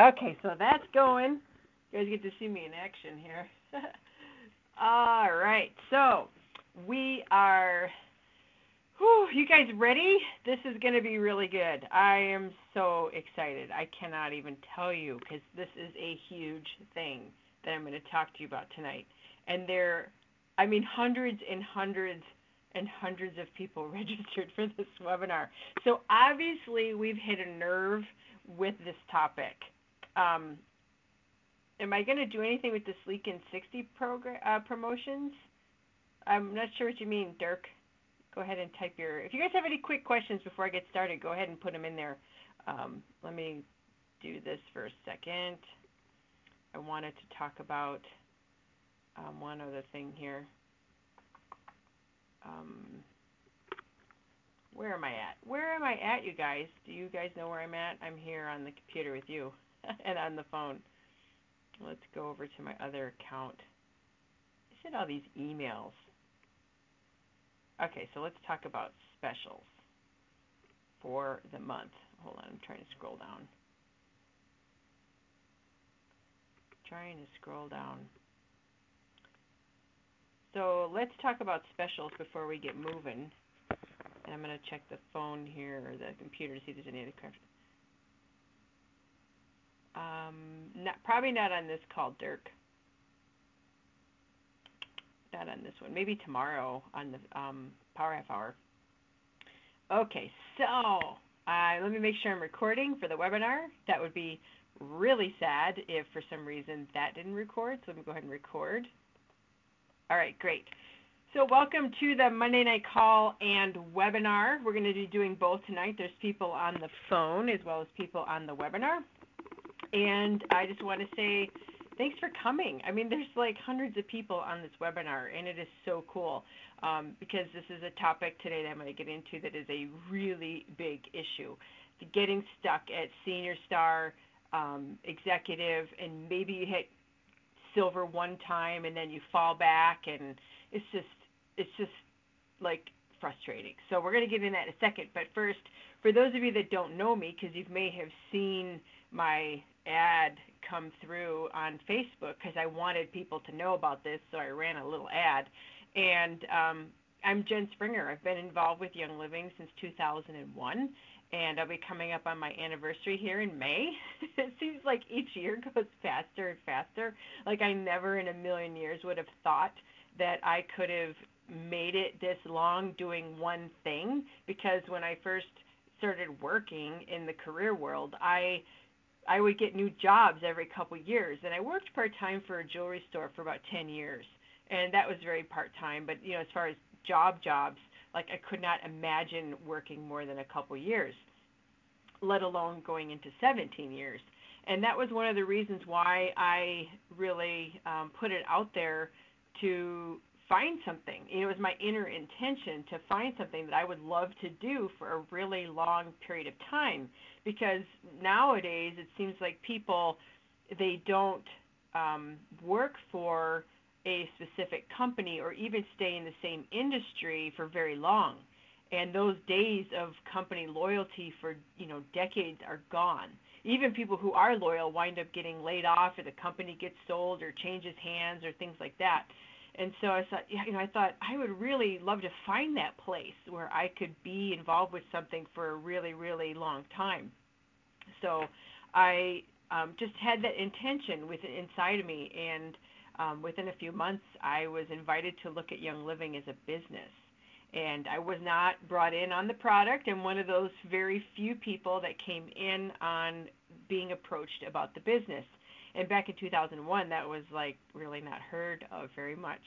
Okay, so that's going. You guys get to see me in action here. All right, so we are. Whew, you guys ready? This is going to be really good. I am so excited. I cannot even tell you because this is a huge thing that I'm going to talk to you about tonight. And there, I mean, hundreds and hundreds and hundreds of people registered for this webinar. So obviously, we've hit a nerve with this topic. Um, am I going to do anything with the Sleek in 60 program uh, promotions? I'm not sure what you mean, Dirk. Go ahead and type your. If you guys have any quick questions before I get started, go ahead and put them in there. Um, let me do this for a second. I wanted to talk about um, one other thing here. Um, where am I at? Where am I at, you guys? Do you guys know where I'm at? I'm here on the computer with you and on the phone. Let's go over to my other account. I sent all these emails. Okay, so let's talk about specials for the month. Hold on, I'm trying to scroll down. Trying to scroll down. So let's talk about specials before we get moving. And I'm going to check the phone here or the computer to see if there's any other. Um, not, probably not on this call, Dirk. Not on this one. Maybe tomorrow on the um, Power Half Hour. Okay, so uh, let me make sure I'm recording for the webinar. That would be really sad if for some reason that didn't record. So let me go ahead and record. All right, great. So welcome to the Monday Night Call and webinar. We're going to be doing both tonight. There's people on the phone as well as people on the webinar. And I just want to say thanks for coming. I mean, there's like hundreds of people on this webinar, and it is so cool um, because this is a topic today that I'm going to get into that is a really big issue. Getting stuck at senior star, um, executive, and maybe you hit silver one time and then you fall back and it's just it's just like frustrating. So we're going to get in that in a second, but first, for those of you that don't know me, because you may have seen my ad come through on Facebook, because I wanted people to know about this, so I ran a little ad, and um, I'm Jen Springer. I've been involved with Young Living since 2001, and I'll be coming up on my anniversary here in May. it seems like each year goes faster and faster. Like I never in a million years would have thought that I could have made it this long doing one thing because when I first started working in the career world, I I would get new jobs every couple years and I worked part-time for a jewelry store for about 10 years. And that was very part-time, but you know as far as job jobs, like I could not imagine working more than a couple years, let alone going into 17 years. And that was one of the reasons why I really um, put it out there to find something. It was my inner intention to find something that I would love to do for a really long period of time. Because nowadays it seems like people they don't um, work for a specific company or even stay in the same industry for very long. And those days of company loyalty for, you know, decades are gone. Even people who are loyal wind up getting laid off or the company gets sold or changes hands or things like that. And so I thought, you know, I thought I would really love to find that place where I could be involved with something for a really, really long time. So I um, just had that intention within inside of me, and um, within a few months, I was invited to look at Young Living as a business. And I was not brought in on the product, and one of those very few people that came in on being approached about the business. And back in 2001, that was like really not heard of very much.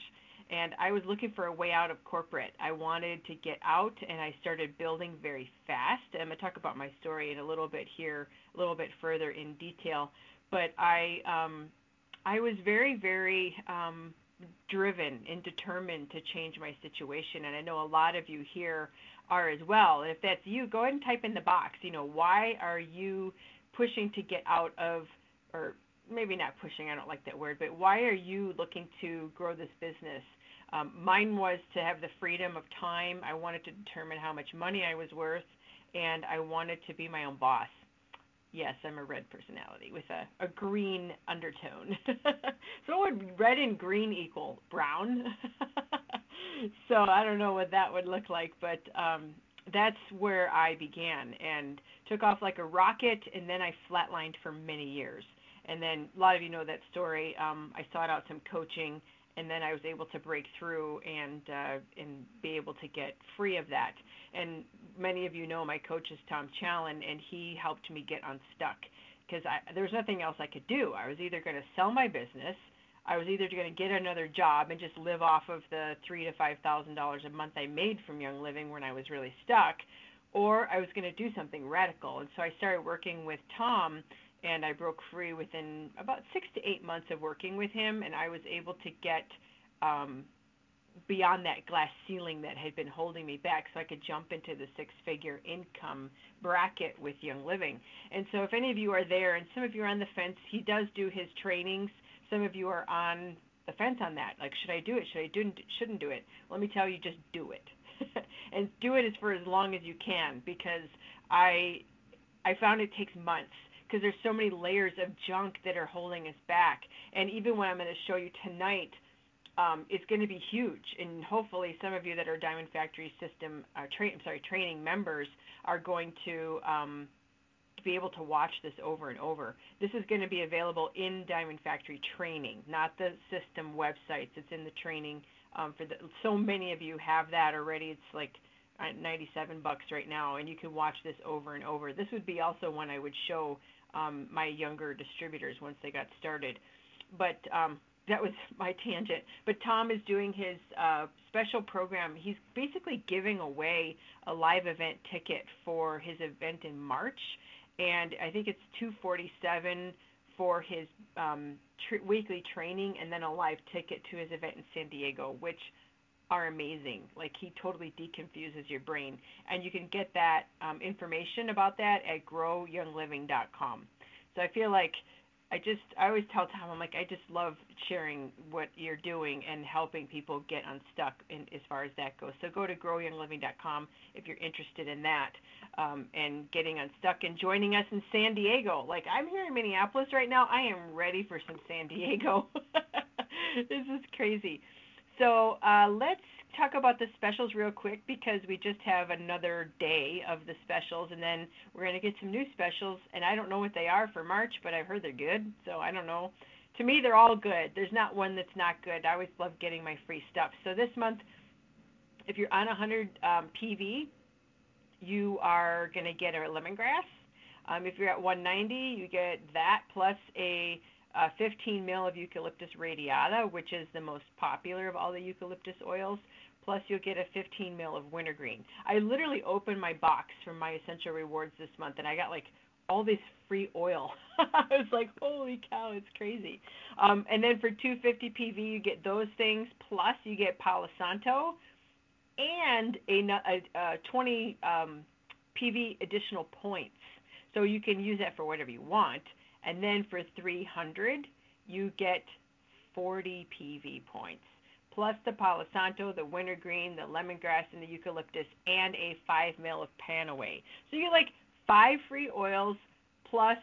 And I was looking for a way out of corporate. I wanted to get out, and I started building very fast. I'm going to talk about my story in a little bit here, a little bit further in detail. But I um, I was very, very um, driven and determined to change my situation, and I know a lot of you here are as well. And if that's you, go ahead and type in the box. You know, why are you pushing to get out of, or maybe not pushing, I don't like that word, but why are you looking to grow this business? Um, mine was to have the freedom of time. I wanted to determine how much money I was worth, and I wanted to be my own boss Yes, I'm a red personality with a, a green undertone. so would red and green equal brown? so I don't know what that would look like, but um, that's where I began and took off like a rocket, and then I flatlined for many years. And then a lot of you know that story. Um, I sought out some coaching, and then I was able to break through and uh, and be able to get free of that. And many of you know my coach is Tom Challen, and he helped me get unstuck because there was nothing else I could do. I was either going to sell my business, I was either going to get another job and just live off of the three to five thousand dollars a month I made from Young Living when I was really stuck, or I was going to do something radical. And so I started working with Tom and I broke free within about six to eight months of working with him, and I was able to get um, beyond that glass ceiling that had been holding me back, so I could jump into the six-figure income bracket with Young Living. And so, if any of you are there, and some of you are on the fence, he does do his trainings. Some of you are on the fence on that. Like, should I do it? Should I do? Shouldn't do it? Let me tell you, just do it, and do it as for as long as you can, because I I found it takes months because there's so many layers of junk that are holding us back. And even what I'm going to show you tonight um, is going to be huge. And hopefully, some of you that are Diamond Factory System, uh, tra- I'm sorry, training members are going to um, be able to watch this over and over. This is going to be available in Diamond Factory training, not the system websites. It's in the training. Um, for the, so many of you have that already. It's like 97 bucks right now, and you can watch this over and over. This would be also one I would show um, my younger distributors once they got started. But um, that was my tangent. But Tom is doing his uh, special program. He's basically giving away a live event ticket for his event in March, and I think it's 247 for his um, tr- weekly training, and then a live ticket to his event in San Diego, which are amazing. Like he totally deconfuses your brain, and you can get that um, information about that at growyoungliving.com. So I feel like I just I always tell Tom I'm like I just love sharing what you're doing and helping people get unstuck in, as far as that goes. So go to growyoungliving.com if you're interested in that um, and getting unstuck and joining us in San Diego. Like I'm here in Minneapolis right now. I am ready for some San Diego. this is crazy. So uh, let's talk about the specials real quick because we just have another day of the specials, and then we're going to get some new specials. And I don't know what they are for March, but I've heard they're good. So I don't know. To me, they're all good. There's not one that's not good. I always love getting my free stuff. So this month, if you're on 100 um, PV, you are going to get a lemongrass. Um, if you're at 190, you get that plus a uh, 15 mil of eucalyptus radiata, which is the most popular of all the eucalyptus oils. Plus, you'll get a 15 mil of wintergreen. I literally opened my box from my essential rewards this month, and I got like all this free oil. I was like, holy cow, it's crazy. Um, and then for 250 PV, you get those things. Plus, you get Palo Santo and a, a, a 20 um, PV additional points. So you can use that for whatever you want. And then for 300, you get 40 PV points, plus the Palo Santo, the wintergreen, the lemongrass, and the eucalyptus, and a 5 mil of Panaway. So you like five free oils plus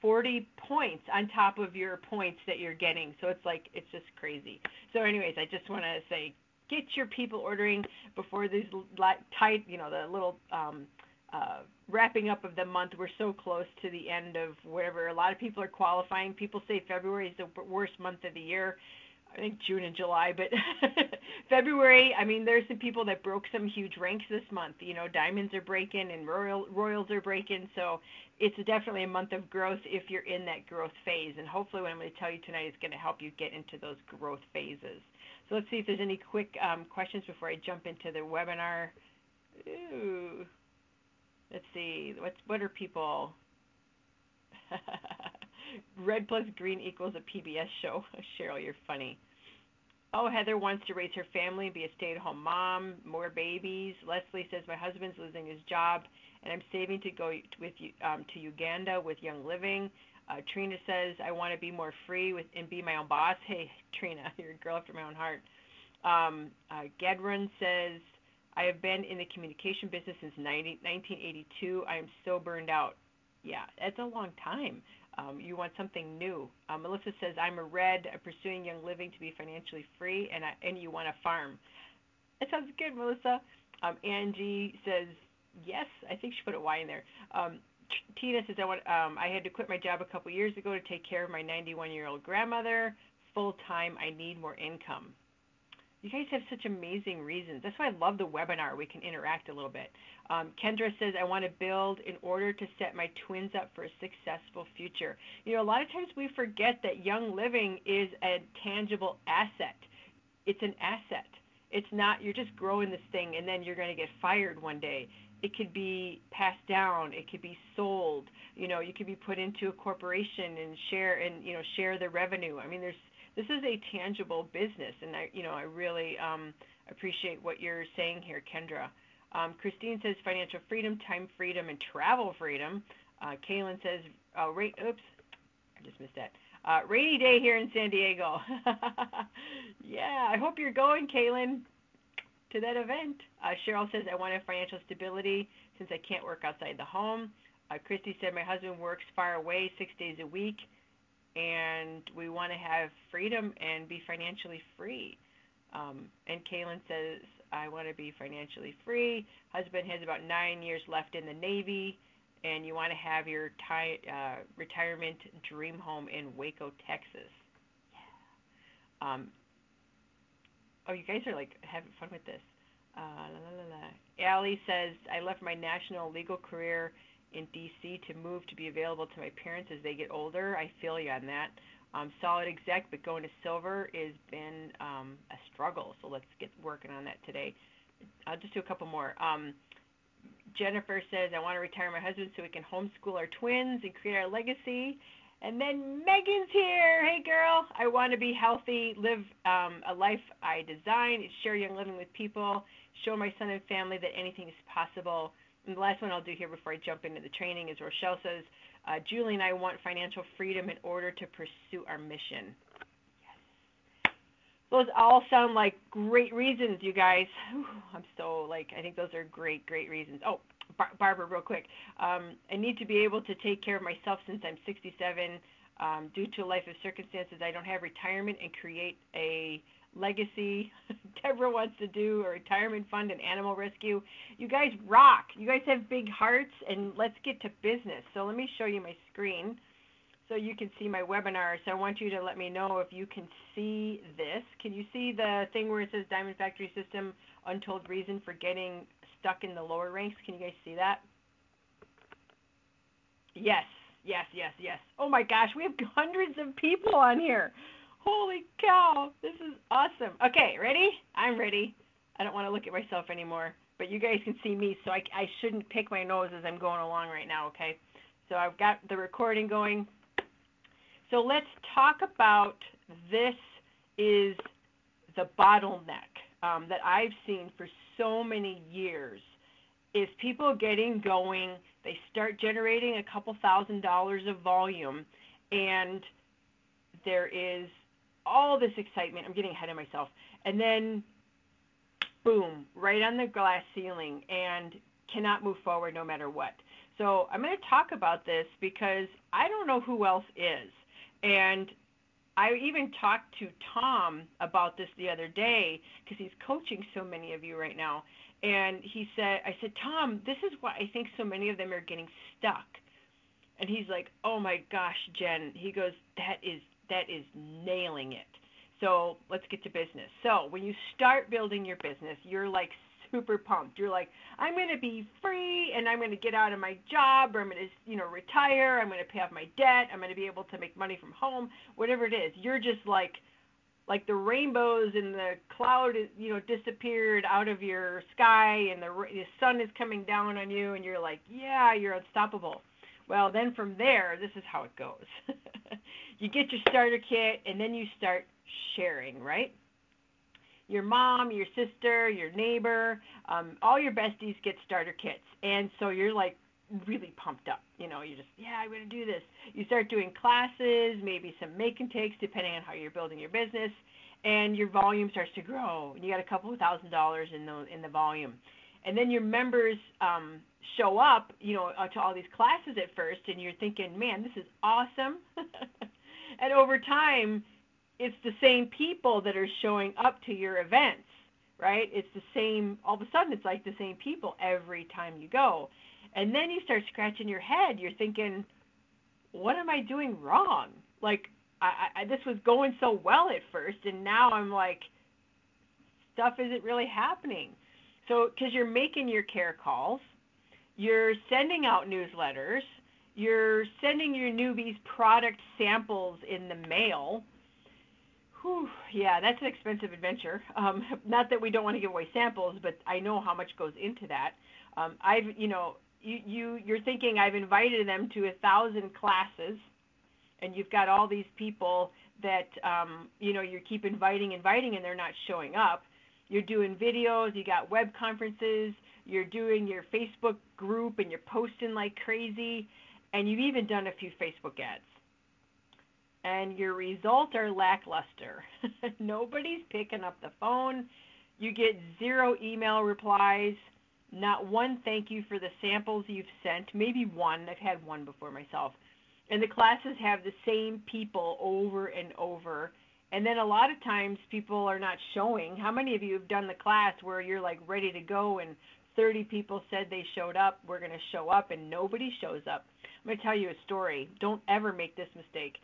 40 points on top of your points that you're getting. So it's like, it's just crazy. So, anyways, I just want to say, get your people ordering before these tight, you know, the little um, uh, wrapping up of the month. We're so close to the end of whatever. A lot of people are qualifying. People say February is the worst month of the year. I think June and July, but February, I mean, there's some people that broke some huge ranks this month. You know, diamonds are breaking and royal royals are breaking, so it's definitely a month of growth if you're in that growth phase. And hopefully, what I'm going to tell you tonight is going to help you get into those growth phases. So let's see if there's any quick um, questions before I jump into the webinar. Ooh. Let's see. What what are people? Red plus green equals a PBS show. Cheryl, you're funny. Oh, Heather wants to raise her family, and be a stay-at-home mom, more babies. Leslie says my husband's losing his job, and I'm saving to go with um, to Uganda with Young Living. Uh, Trina says I want to be more free with and be my own boss. Hey, Trina, you're a girl after my own heart. Um, uh, Gedrun says I have been in the communication business since 90, 1982. I am so burned out. Yeah, it's a long time. Um, you want something new. Um, Melissa says, "I'm a red. I'm pursuing young living to be financially free, and I, and you want a farm." That sounds good, Melissa. Um, Angie says, "Yes." I think she put a Y in there. Um, Tina says, "I want. Um, I had to quit my job a couple years ago to take care of my 91 year old grandmother full time. I need more income." You guys have such amazing reasons. That's why I love the webinar. We can interact a little bit. Um, Kendra says, I want to build in order to set my twins up for a successful future. You know, a lot of times we forget that young living is a tangible asset. It's an asset. It's not, you're just growing this thing and then you're going to get fired one day. It could be passed down. It could be sold. You know, you could be put into a corporation and share and, you know, share the revenue. I mean, there's, this is a tangible business, and I, you know, I really um, appreciate what you're saying here, Kendra. Um, Christine says financial freedom, time freedom, and travel freedom. Uh, Kaylin says, uh, rate, oops, I just missed that. Uh, rainy day here in San Diego. yeah, I hope you're going, Kaylin, to that event. Uh, Cheryl says, I want financial stability since I can't work outside the home. Uh, Christy said, my husband works far away six days a week and we want to have freedom and be financially free. Um, and Kaylin says, I want to be financially free. Husband has about nine years left in the Navy, and you want to have your ti- uh, retirement dream home in Waco, Texas. Yeah. Um, oh, you guys are like having fun with this. Uh, la, la, la, la. Allie says, I left my national legal career in DC to move to be available to my parents as they get older. I feel you on that. Um, solid exec, but going to silver has been um, a struggle. So let's get working on that today. I'll just do a couple more. Um, Jennifer says, I want to retire my husband so we can homeschool our twins and create our legacy. And then Megan's here. Hey, girl. I want to be healthy, live um, a life I design, share young living with people, show my son and family that anything is possible. And the last one I'll do here before I jump into the training is Rochelle says, uh, Julie and I want financial freedom in order to pursue our mission. Yes. Those all sound like great reasons, you guys. Whew, I'm so like, I think those are great, great reasons. Oh, Bar- Barbara, real quick. Um, I need to be able to take care of myself since I'm 67. Um, due to a life of circumstances, I don't have retirement and create a legacy. Deborah wants to do a retirement fund and animal rescue. You guys rock. You guys have big hearts, and let's get to business. So let me show you my screen so you can see my webinar. So I want you to let me know if you can see this. Can you see the thing where it says Diamond Factory System, Untold Reason for Getting Stuck in the Lower Ranks? Can you guys see that? Yes, yes, yes, yes. Oh my gosh, we have hundreds of people on here. Holy cow, this is awesome. Okay, ready? I'm ready. I don't want to look at myself anymore, but you guys can see me, so I, I shouldn't pick my nose as I'm going along right now, okay? So I've got the recording going. So let's talk about this is the bottleneck um, that I've seen for so many years is people getting going, they start generating a couple thousand dollars of volume, and there is all this excitement. I'm getting ahead of myself. And then, boom, right on the glass ceiling, and cannot move forward no matter what. So I'm going to talk about this because I don't know who else is. And I even talked to Tom about this the other day because he's coaching so many of you right now. And he said, I said, Tom, this is why I think so many of them are getting stuck. And he's like, Oh my gosh, Jen. He goes, That is that is nailing it. So let's get to business. So when you start building your business, you're like super pumped. You're like, I'm going to be free and I'm going to get out of my job or I'm going to, you know, retire. I'm going to pay off my debt. I'm going to be able to make money from home, whatever it is. You're just like, like the rainbows and the cloud, you know, disappeared out of your sky and the, the sun is coming down on you and you're like, yeah, you're unstoppable. Well, then from there, this is how it goes. you get your starter kit and then you start sharing, right? Your mom, your sister, your neighbor, um, all your besties get starter kits. And so you're like really pumped up. You know, you're just, yeah, I'm going to do this. You start doing classes, maybe some make and takes, depending on how you're building your business, and your volume starts to grow. And you got a couple of thousand dollars in the in the volume. and then your members um, show up, you know, uh, to all these classes at first, and you're thinking, man, this is awesome. and over time, it's the same people that are showing up to your events, right? It's the same. All of a sudden, it's like the same people every time you go, and then you start scratching your head. You're thinking, what am I doing wrong? Like, I, I this was going so well at first, and now I'm like, stuff isn't really happening. So, because you're making your care calls, you're sending out newsletters, you're sending your newbies product samples in the mail. Whew, yeah, that's an expensive adventure. Um, not that we don't want to give away samples, but I know how much goes into that. Um, I've, you know, you, you you're thinking I've invited them to a thousand classes, and you've got all these people that um, you know you keep inviting, inviting, and they're not showing up. You're doing videos, you got web conferences, you're doing your Facebook group, and you're posting like crazy, and you've even done a few Facebook ads. And your results are lackluster. Nobody's picking up the phone. You get zero email replies not one thank you for the samples you've sent, maybe one. I've had one before myself. And the classes have the same people over and over. And then a lot of times people are not showing. How many of you have done the class where you're like ready to go and 30 people said they showed up, we're going to show up, and nobody shows up? I'm going to tell you a story. Don't ever make this mistake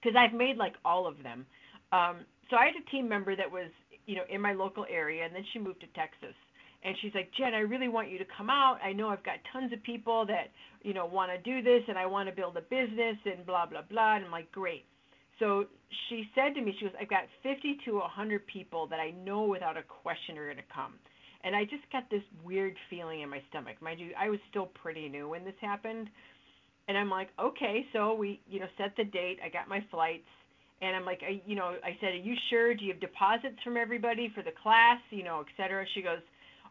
because I've made like all of them. Um, so I had a team member that was, you know, in my local area, and then she moved to Texas and she's like, Jen, I really want you to come out. I know I've got tons of people that, you know, want to do this and I want to build a business and blah, blah, blah. And I'm like, great. So she said to me, she goes, I've got 50 to 100 people that I know without a question are going to come. And I just got this weird feeling in my stomach. Mind you, I was still pretty new when this happened. And I'm like, okay, so we, you know, set the date. I got my flights. And I'm like, I, you know, I said, are you sure? Do you have deposits from everybody for the class? You know, et cetera. She goes,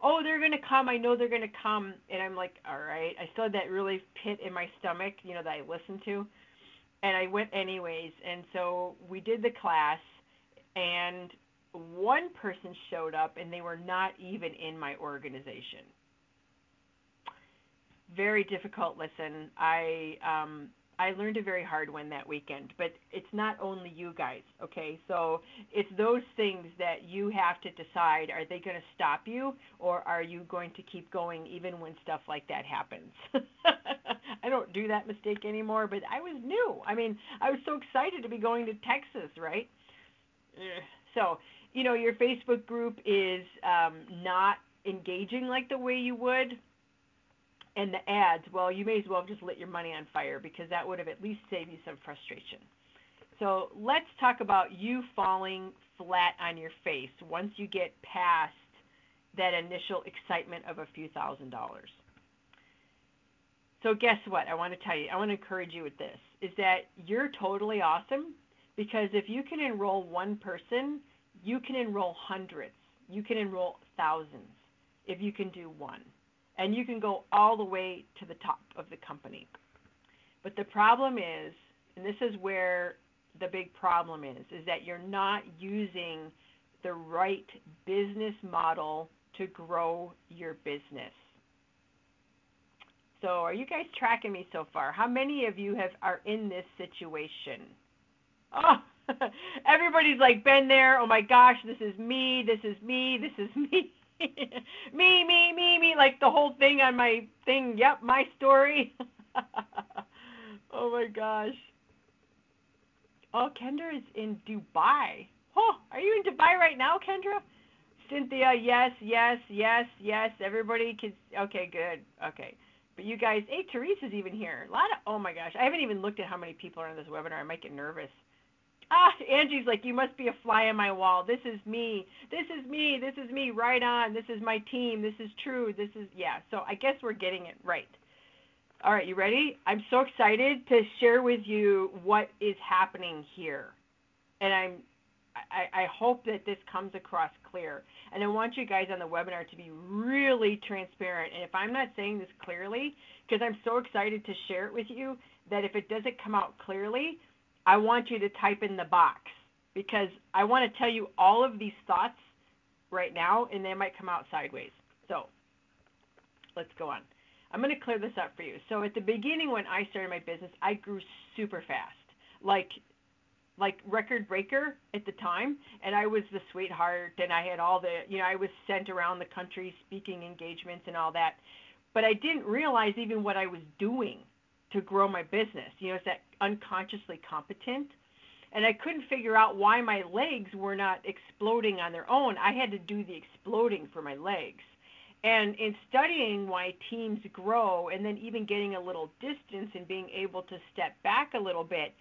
oh, they're going to come. I know they're going to come. And I'm like, all right. I still had that really pit in my stomach, you know, that I listened to. And I went anyways. And so we did the class, and one person showed up, and they were not even in my organization. Very difficult listen. I um, I learned a very hard one that weekend, but it's not only you guys, okay? So it's those things that you have to decide are they going to stop you or are you going to keep going even when stuff like that happens? I don't do that mistake anymore, but I was new. I mean, I was so excited to be going to Texas, right? So, you know, your Facebook group is um, not engaging like the way you would and the ads, well, you may as well have just lit your money on fire because that would have at least saved you some frustration. So let's talk about you falling flat on your face once you get past that initial excitement of a few thousand dollars. So guess what? I want to tell you, I want to encourage you with this, is that you're totally awesome because if you can enroll one person, you can enroll hundreds. You can enroll thousands if you can do one and you can go all the way to the top of the company. But the problem is, and this is where the big problem is, is that you're not using the right business model to grow your business. So, are you guys tracking me so far? How many of you have are in this situation? Oh, everybody's like been there. Oh my gosh, this is me. This is me. This is me. me, me, me, me, like the whole thing on my thing. Yep, my story. oh my gosh. Oh, Kendra is in Dubai. Oh, are you in Dubai right now, Kendra? Cynthia, yes, yes, yes, yes. Everybody can. Okay, good. Okay. But you guys, hey, Teresa's even here. A lot of, oh my gosh, I haven't even looked at how many people are on this webinar. I might get nervous. Ah, Angie's like, you must be a fly on my wall. This is me. This is me. This is me. Right on. This is my team. This is true. This is, yeah. So I guess we're getting it right. All right, you ready? I'm so excited to share with you what is happening here. And I'm, I, I hope that this comes across clear. And I want you guys on the webinar to be really transparent. And if I'm not saying this clearly, because I'm so excited to share it with you, that if it doesn't come out clearly, I want you to type in the box because I want to tell you all of these thoughts right now and they might come out sideways. So let's go on. I'm going to clear this up for you. So at the beginning when I started my business, I grew super fast. Like like record breaker at the time and I was the sweetheart and I had all the you know I was sent around the country speaking engagements and all that but I didn't realize even what I was doing to grow my business you know it's that unconsciously competent and I couldn't figure out why my legs were not exploding on their own I had to do the exploding for my legs and in studying why teams grow and then even getting a little distance and being able to step back a little bit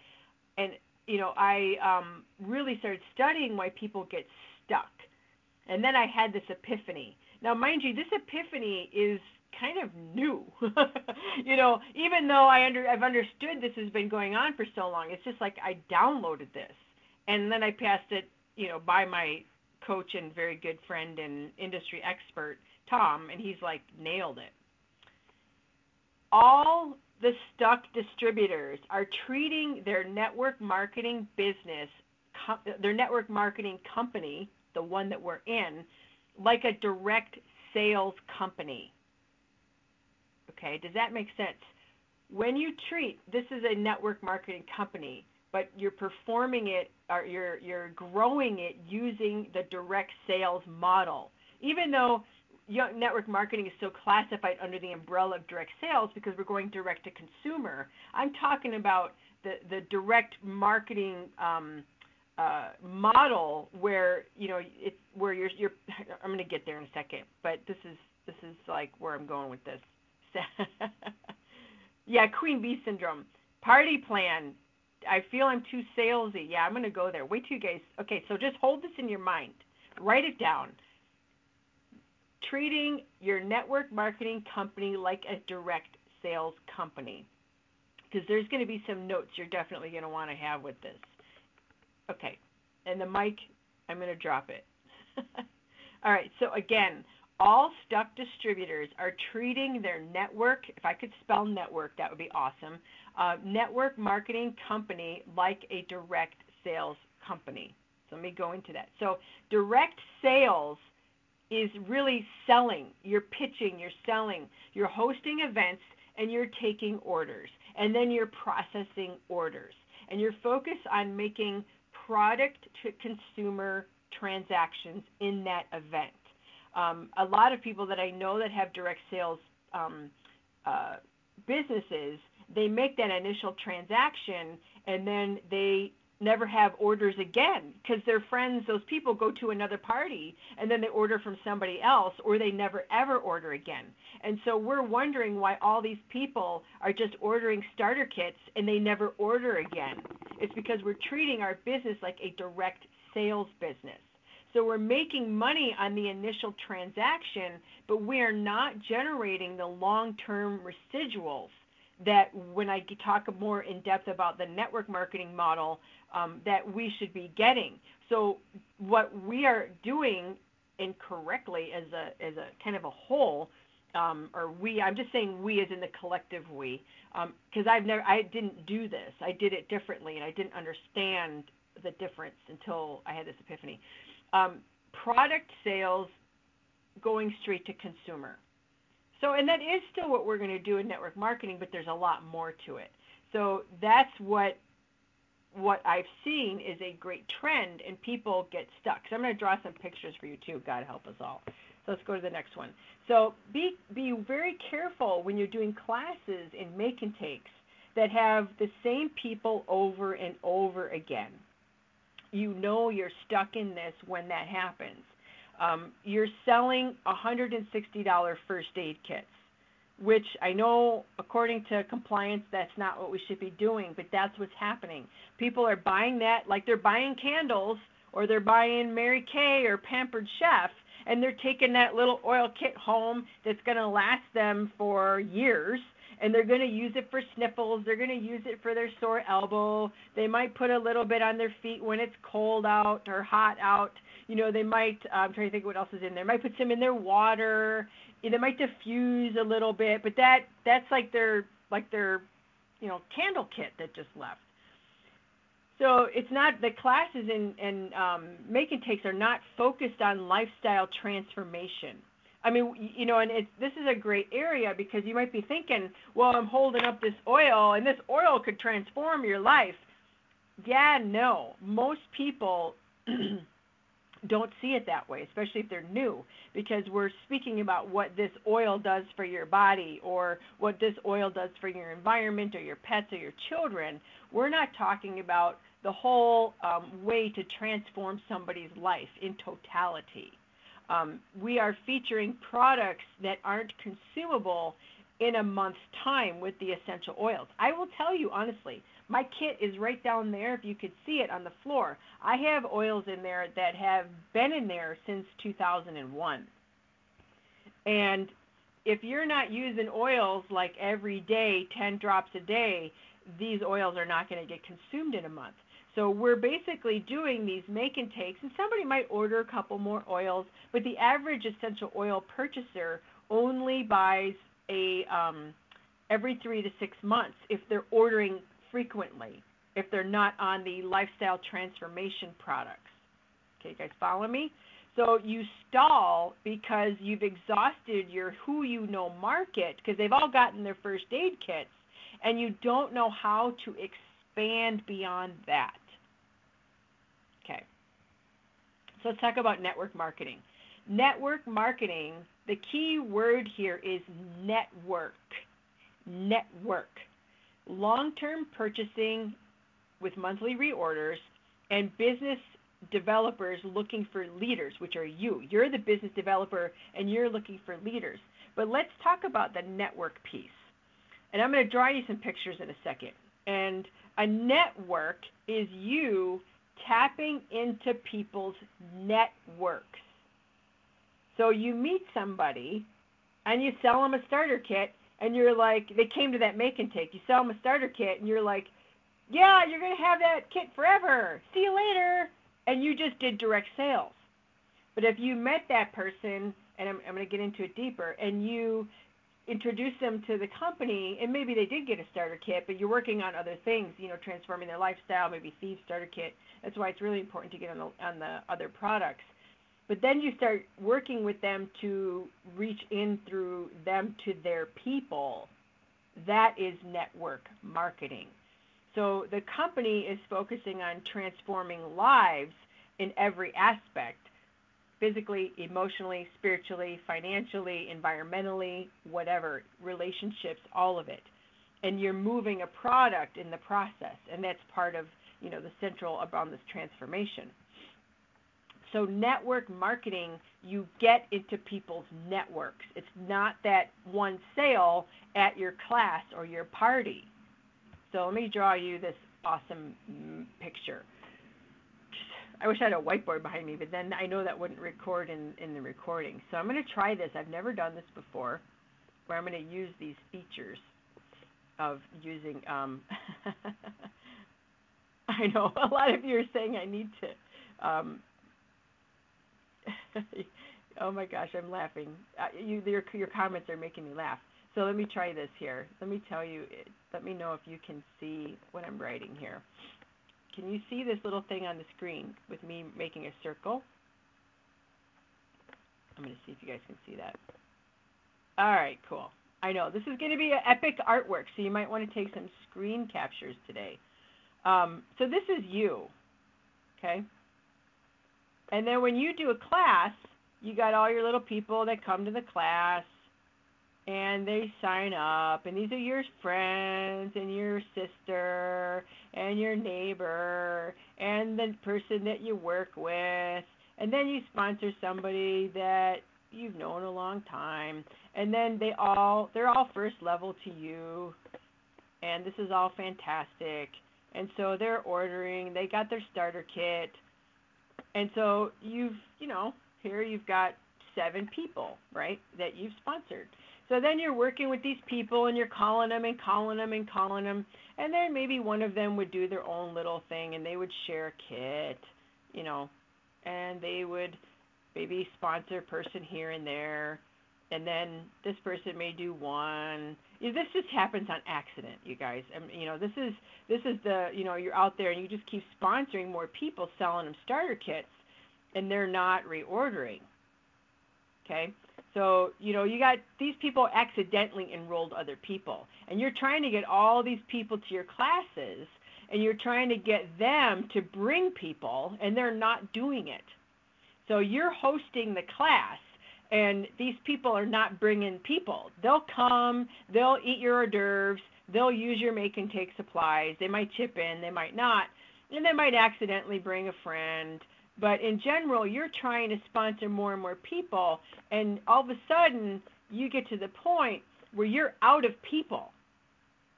and you know, I um, really started studying why people get stuck. And then I had this epiphany. Now, mind you, this epiphany is kind of new. you know, even though I under I've understood this has been going on for so long, it's just like I downloaded this and then I passed it, you know, by my coach and very good friend and industry expert, Tom, and he's like nailed it. All the stuck distributors are treating their network marketing business, their network marketing company, the one that we're in, like a direct sales company. Okay, does that make sense? When you treat this is a network marketing company, but you're performing it or you're you're growing it using the direct sales model. Even though network marketing is still classified under the umbrella of direct sales because we're going direct to consumer. I'm talking about the the direct marketing um, uh, model where you know it where you're you're. I'm going to get there in a second, but this is this is like where I'm going with this. yeah, Queen Bee syndrome. Party plan. I feel I'm too salesy. Yeah, I'm going to go there. Wait till you guys. Okay, so just hold this in your mind. Write it down treating your network marketing company like a direct sales company. Because there's going to be some notes you're definitely going to want to have with this. Okay, and the mic, I'm going to drop it. all right, so again, all stuck distributors are treating their network, if I could spell network, that would be awesome, uh, network marketing company like a direct sales company. So let me go into that. So direct sales is really selling. You're pitching, you're selling, you're hosting events, and you're taking orders. And then you're processing orders. And you're focused on making product to consumer transactions in that event. Um, a lot of people that I know that have direct sales um, uh, businesses, they make that initial transaction and then they never have orders again because their friends, those people go to another party and then they order from somebody else or they never ever order again. And so we're wondering why all these people are just ordering starter kits and they never order again. It's because we're treating our business like a direct sales business. So we're making money on the initial transaction, but we are not generating the long term residuals that when I talk more in depth about the network marketing model, um, that we should be getting. So what we are doing incorrectly as a as a kind of a whole, um, or we, I'm just saying we as in the collective we, because um, I've never, I didn't do this. I did it differently, and I didn't understand the difference until I had this epiphany. Um, product sales going straight to consumer. So, and that is still what we're going to do in network marketing, but there's a lot more to it. So that's what what I've seen is a great trend, and people get stuck. So I'm going to draw some pictures for you too. God help us all. So let's go to the next one. So be be very careful when you're doing classes in make and takes that have the same people over and over again. You know you're stuck in this when that happens. Um, you're selling $160 first aid kits, which I know, according to compliance, that's not what we should be doing, but that's what's happening. People are buying that like they're buying candles or they're buying Mary Kay or Pampered Chef, and they're taking that little oil kit home that's going to last them for years and they're going to use it for sniffles. They're going to use it for their sore elbow. They might put a little bit on their feet when it's cold out or hot out you know, they might. Uh, I'm trying to think what else is in there. Might put some in their water. They might diffuse a little bit, but that that's like their like their you know candle kit that just left. So it's not the classes and and um, make and takes are not focused on lifestyle transformation. I mean, you know, and it's this is a great area because you might be thinking, well, I'm holding up this oil, and this oil could transform your life. Yeah, no. Most people don't see it that way, especially if they're new, because we're speaking about what this oil does for your body or what this oil does for your environment or your pets or your children. We're not talking about the whole um, way to transform somebody's life in totality. Um, we are featuring products that aren't consumable in a month's time with the essential oils. I will tell you honestly, my kit is right down there if you could see it on the floor. I have oils in there that have been in there since 2001. And if you're not using oils like every day, 10 drops a day, these oils are not going to get consumed in a month. So we're basically doing these make and takes, and somebody might order a couple more oils, but the average essential oil purchaser only buys a um, every three to six months if they're ordering frequently if they're not on the lifestyle transformation products. Okay, guys follow me? So you stall because you've exhausted your who you know market because they've all gotten their first aid kits and you don't know how to expand beyond that. Okay. So let's talk about network marketing. Network marketing, the key word here is network. Network long term purchasing with monthly reorders, and business developers looking for leaders, which are you. You're the business developer and you're looking for leaders. But let's talk about the network piece. And I'm going to draw you some pictures in a second. And a network is you tapping into people's networks. So you meet somebody and you sell them a starter kit and you're like, they came to that make and take. You sell them a starter kit, and you're like, yeah, you're gonna have that kit forever. See you later. And you just did direct sales. But if you met that person, and I'm, I'm going to get into it deeper, and you introduce them to the company, and maybe they did get a starter kit, but you're working on other things, you know, transforming their lifestyle, maybe Thieves starter kit. That's why it's really important to get on the on the other products. But then you start working with them to reach in through them to their people. That is network marketing. So the company is focusing on transforming lives in every aspect physically, emotionally, spiritually, financially, environmentally, whatever, relationships, all of it. And you're moving a product in the process, and that's part of, you know, the central around this transformation. So network marketing, you get into people's networks. It's not that one sale at your class or your party. So let me draw you this awesome mm, picture. I wish I had a whiteboard behind me, but then I know that wouldn't record in, in the recording. So I'm going to try this. I've never done this before, where I'm going to use these features of using. Um, I know a lot of you are saying I need to um, oh my gosh, I'm laughing. Uh, you, your, your comments are making me laugh. So let me try this here. Let me tell you. Let me know if you can see what I'm writing here. Can you see this little thing on the screen with me making a circle? I'm going to see if you guys can see that. All right, cool. I know this is going to be an epic artwork, so you might want to take some screen captures today. Um, so this is you, okay? And then when you do a class, you got all your little people that come to the class and they sign up and these are your friends and your sister and your neighbor and the person that you work with and then you sponsor somebody that you've known a long time and then they all they're all first level to you and this is all fantastic and so they're ordering they got their starter kit and so you've, you know, here you've got seven people, right, that you've sponsored. So then you're working with these people and you're calling them and calling them and calling them. And then maybe one of them would do their own little thing and they would share a kit, you know, and they would maybe sponsor a person here and there. And then this person may do one. You know, this just happens on accident, you guys. I mean, you know, this is this is the you know you're out there and you just keep sponsoring more people, selling them starter kits, and they're not reordering. Okay? So, you know, you got these people accidentally enrolled other people, and you're trying to get all these people to your classes, and you're trying to get them to bring people, and they're not doing it. So you're hosting the class, and these people are not bringing people. They'll come, they'll eat your hors d'oeuvres, they'll use your make and take supplies, they might chip in, they might not, and they might accidentally bring a friend. But in general, you're trying to sponsor more and more people, and all of a sudden, you get to the point where you're out of people,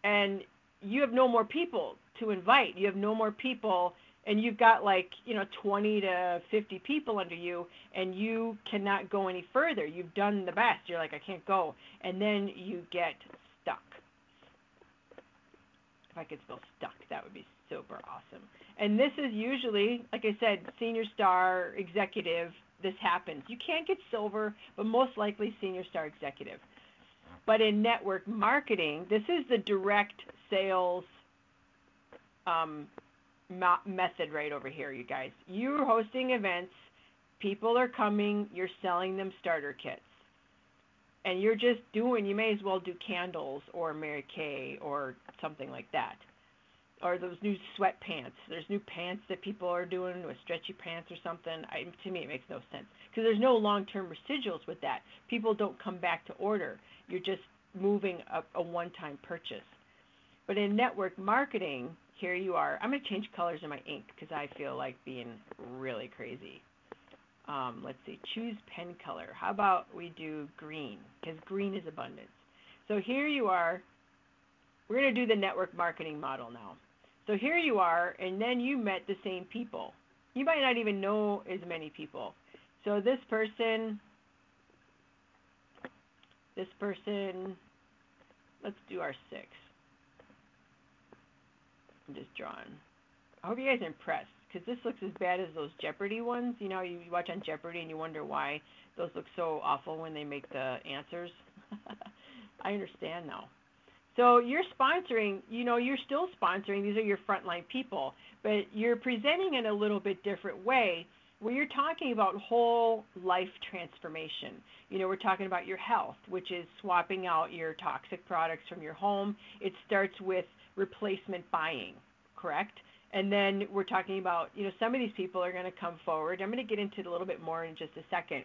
and you have no more people to invite. You have no more people and you've got like you know 20 to 50 people under you and you cannot go any further. You've done the best. You're like i can't go. And then you get stuck. If i could spell stuck that would be super awesome and this is usually like i said senior star executive this happens you can't get silver but most likely senior star executive but in network marketing this is the direct sales um, method right over here, you guys. You're hosting events, people are coming, you're selling them starter kits. And you're just doing, you may as well do candles or Mary Kay or something like that. Or those new sweatpants. There's new pants that people are doing with stretchy pants or something. I, to me, it makes no sense because there's no long-term residuals with that. People don't come back to order. You're just moving a, a one-time purchase. But in network marketing, here you are. I'm going to change colors in my ink because I feel like being really crazy. Um, let's see, choose pen color. How about we do green because green is abundance. So here you are. We're going to do the network marketing model now. So here you are, and then you met the same people. You might not even know as many people. So this person, this person, let's do our six. I'm just drawing. I hope you guys are impressed because this looks as bad as those Jeopardy ones. You know, you watch on Jeopardy and you wonder why those look so awful when they make the answers. I understand now. So you're sponsoring, you know, you're still sponsoring. These are your frontline people, but you're presenting in a little bit different way where you're talking about whole life transformation. You know, we're talking about your health, which is swapping out your toxic products from your home. It starts with replacement buying, correct? And then we're talking about, you know, some of these people are going to come forward. I'm going to get into it a little bit more in just a second,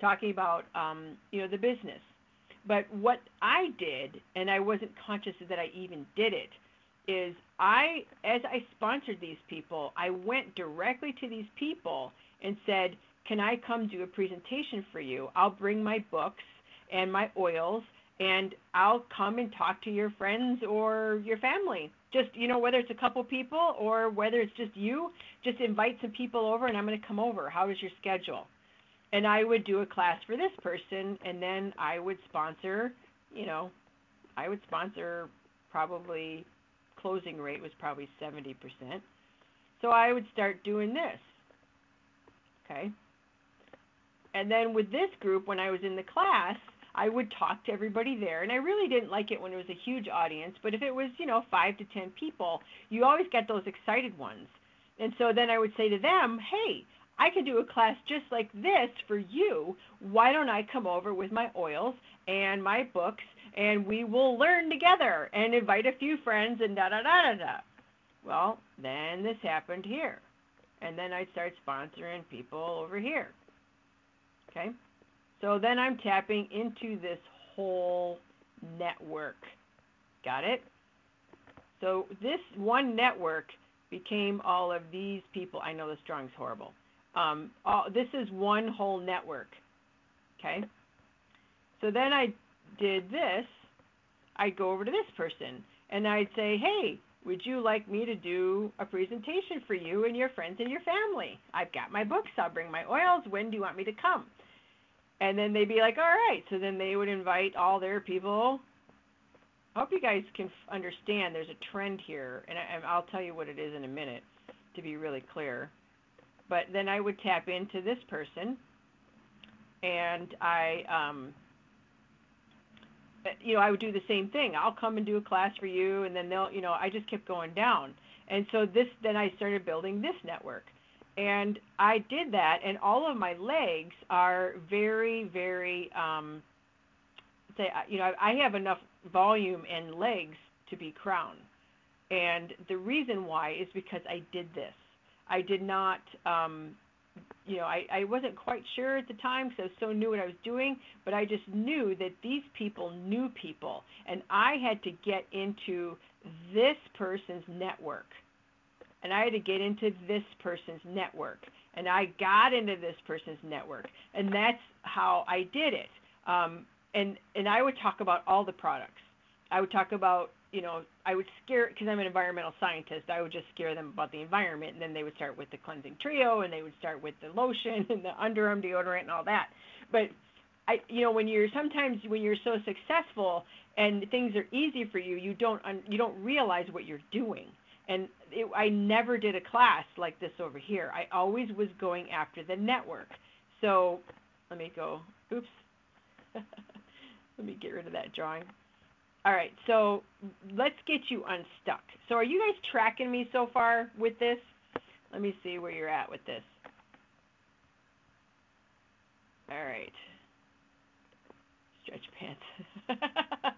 talking about, um, you know, the business. But what I did, and I wasn't conscious that I even did it, is I, as I sponsored these people, I went directly to these people and said, Can I come do a presentation for you? I'll bring my books and my oils and I'll come and talk to your friends or your family. Just, you know, whether it's a couple people or whether it's just you, just invite some people over and I'm going to come over. How is your schedule? And I would do a class for this person and then I would sponsor, you know, I would sponsor probably closing rate was probably 70%. So I would start doing this. Okay? And then with this group when I was in the class, I would talk to everybody there. And I really didn't like it when it was a huge audience, but if it was, you know, five to 10 people, you always get those excited ones. And so then I would say to them, hey, I could do a class just like this for you. Why don't I come over with my oils and my books and we will learn together and invite a few friends and da da da da da. Well, then this happened here. And then I start sponsoring people over here. Okay? So then I'm tapping into this whole network. Got it? So this one network became all of these people. I know this drawing's horrible. Um, all, this is one whole network. Okay? So then I did this. I'd go over to this person and I'd say, hey, would you like me to do a presentation for you and your friends and your family? I've got my books. I'll bring my oils. When do you want me to come? And then they'd be like, all right. So then they would invite all their people. I hope you guys can understand there's a trend here, and I, I'll tell you what it is in a minute to be really clear. But then I would tap into this person, and I, um, you know, I would do the same thing. I'll come and do a class for you, and then they'll, you know, I just kept going down. And so this, then I started building this network. and I did that, and all of my legs are very, very, um, say, you know, I have enough volume and legs to be crown. And the reason why is because I did this. I did not, um, you know, I, I wasn't quite sure at the time because I was so new what I was doing, but I just knew that these people knew people, and I had to get into this person's network and I had to get into this person's network. And I got into this person's network, and that's how I did it. Um, and and I would talk about all the products. I would talk about you know I would scare because I'm an environmental scientist. I would just scare them about the environment, and then they would start with the cleansing trio, and they would start with the lotion and the underarm deodorant and all that. But I, you know, when you're sometimes when you're so successful and things are easy for you, you don't you don't realize what you're doing and it, I never did a class like this over here. I always was going after the network. So let me go. Oops. let me get rid of that drawing. All right, so let's get you unstuck. So are you guys tracking me so far with this? Let me see where you're at with this. All right. Stretch pants.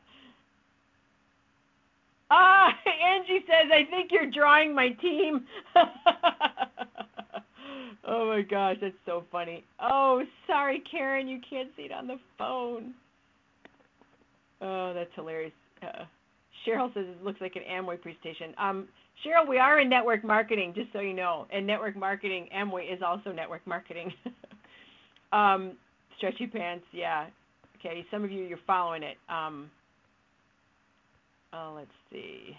Ah, Angie says, I think you're drawing my team. oh my gosh, that's so funny. Oh, sorry, Karen, you can't see it on the phone. Oh, that's hilarious. Uh, Cheryl says it looks like an Amway presentation. Um, Cheryl, we are in network marketing, just so you know. And network marketing, Amway is also network marketing. um, stretchy pants, yeah. Okay, some of you, you're following it. Um, Oh, let's see.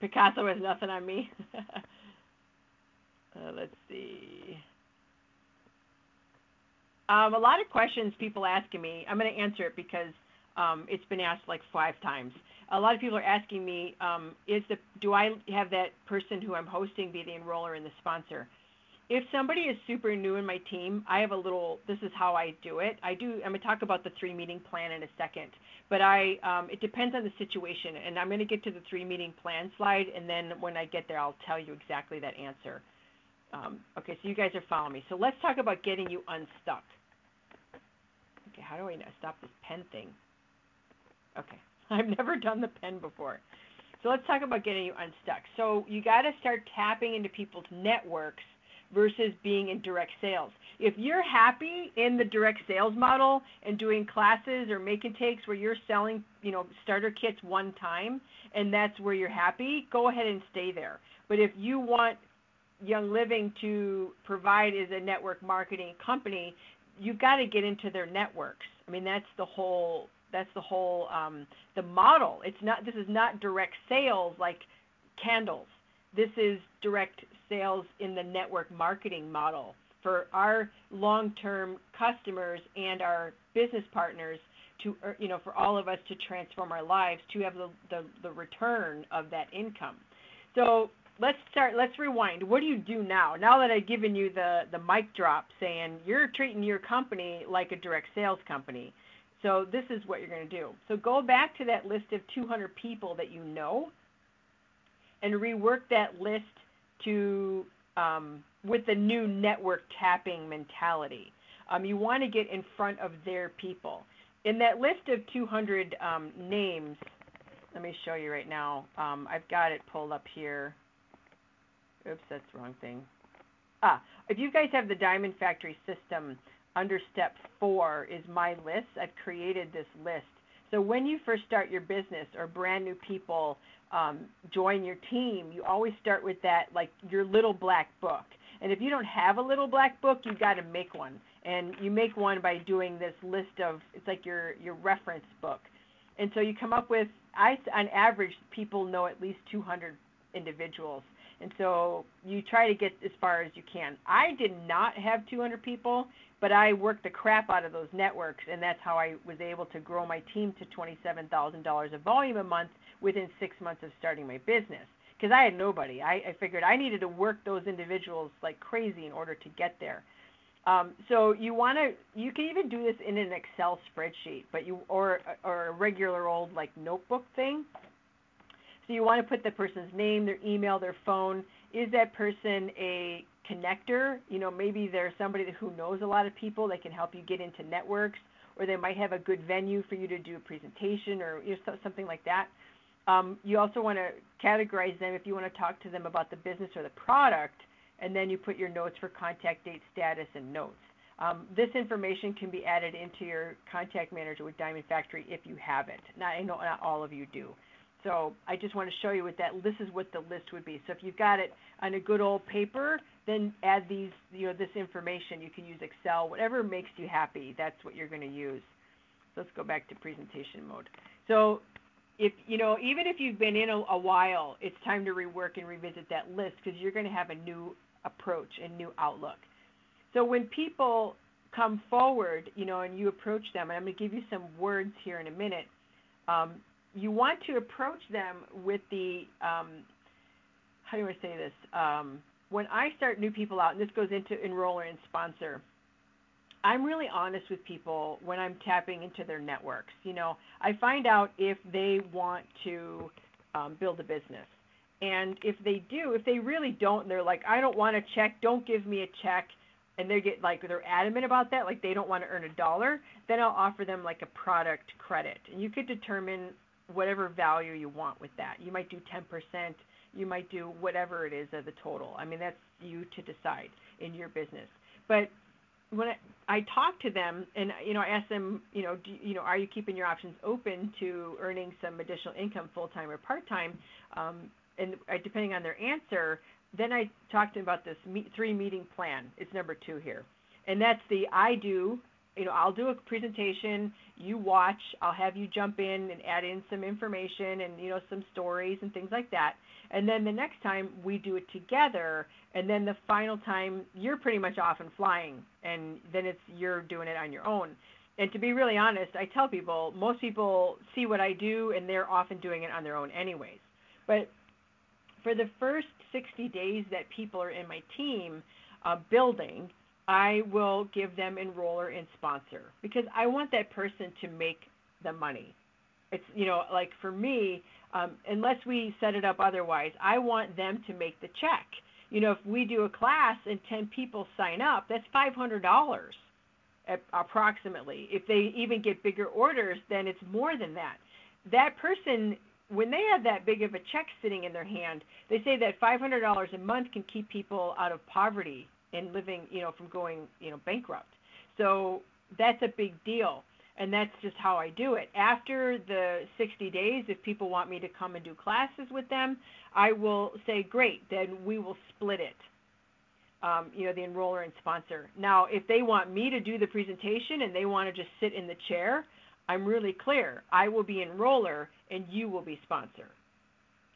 Picasso has nothing on me. uh, let's see. Um, a lot of questions people asking me. I'm going to answer it because um, it's been asked like five times. A lot of people are asking me, um, is the do I have that person who I'm hosting be the enroller and the sponsor? if somebody is super new in my team, I have a little. This is how I do it. I do. I'm gonna talk about the three meeting plan in a second, but I. Um, it depends on the situation, and I'm gonna get to the three meeting plan slide, and then when I get there, I'll tell you exactly that answer. Um, okay, so you guys are following me. So let's talk about getting you unstuck. Okay, how do I stop this pen thing? Okay, I've never done the pen before. So let's talk about getting you unstuck. So you got to start tapping into people's networks versus being in direct sales. If you're happy in the direct sales model and doing classes or make and takes where you're selling, you know, starter kits one time and that's where you're happy, go ahead and stay there. But if you want Young Living to provide as a network marketing company, you've got to get into their networks. I mean, that's the whole that's the whole um, the model. It's not this is not direct sales like candles. This is direct sales in the network marketing model for our long-term customers and our business partners to er, you know for all of us to transform our lives to have the, the, the return of that income so let's start let's rewind what do you do now now that i've given you the the mic drop saying you're treating your company like a direct sales company so this is what you're going to do so go back to that list of 200 people that you know and rework that list to um, with the new network tapping mentality. Um, you want to get in front of their people. In that list of 200 um, names, let me show you right now. Um, I've got it pulled up here. Oops, that's the wrong thing. Ah, if you guys have the Diamond Factory system, under step four is my list. I've created this list. So when you first start your business or brand new people um, join your team, you always start with that, like your little black book. And if you don't have a little black book, you got to make one. And you make one by doing this list of, it's like your, your reference book. And so you come up with, I, on average, people know at least 200 individuals. And so you try to get as far as you can. I did not have 200 people, but I worked the crap out of those networks, and that's how I was able to grow my team to $27,000 of volume a month within six months of starting my business because I had nobody. I, I figured I needed to work those individuals like crazy in order to get there. Um, so you want to, you can even do this in an Excel spreadsheet, but you or or a regular old like notebook thing. So you want to put the person's name, their email, their phone. Is that person a connector. You know, maybe there's somebody who knows a lot of people that can help you get into networks, or they might have a good venue for you to do a presentation or you know, something like that. Um, you also want to categorize them if you want to talk to them about the business or the product, and then you put your notes for contact date, status, and notes. Um, this information can be added into your contact manager with Diamond Factory if you have it. Not, I know not all of you do. So I just want to show you what that this is what the list would be. So if you've got it on a good old paper, then add these you know this information. You can use Excel, whatever makes you happy. That's what you're going to use. So let's go back to presentation mode. So if you know even if you've been in a, a while, it's time to rework and revisit that list because you're going to have a new approach and new outlook. So when people come forward, you know, and you approach them, and I'm going to give you some words here in a minute. Um, you want to approach them with the um, how do I say this? Um, when I start new people out, and this goes into enroller and sponsor, I'm really honest with people when I'm tapping into their networks. You know, I find out if they want to um, build a business. And if they do, if they really don't, and they're like, I don't want a check, don't give me a check, and they get like they're adamant about that, like they don't want to earn a dollar, then I'll offer them like a product credit. And you could determine whatever value you want with that. You might do 10%, you might do whatever it is of the total. I mean, that's you to decide in your business. But when I, I talk to them and you know I ask them, you know, do, you know, are you keeping your options open to earning some additional income full time or part time? Um, and I, depending on their answer, then I talk to them about this meet, three meeting plan. It's number two here, and that's the I do you know, I'll do a presentation, you watch, I'll have you jump in and add in some information and, you know, some stories and things like that. And then the next time we do it together, and then the final time you're pretty much off and flying, and then it's you're doing it on your own. And to be really honest, I tell people, most people see what I do and they're often doing it on their own anyways. But for the first 60 days that people are in my team uh, building, I will give them enroller and sponsor because I want that person to make the money. It's you know like for me, um, unless we set it up otherwise, I want them to make the check. You know, if we do a class and ten people sign up, that's five hundred dollars approximately. If they even get bigger orders, then it's more than that. That person when they have that big of a check sitting in their hand, they say that $500 a month can keep people out of poverty and living, you know, from going, you know, bankrupt. So that's a big deal. And that's just how I do it. After the 60 days, if people want me to come and do classes with them, I will say, great, then we will split it. Um, you know, the enroller and sponsor. Now, if they want me to do the presentation and they want to just sit in the chair, I'm really clear. I will be enroller and you will be sponsor.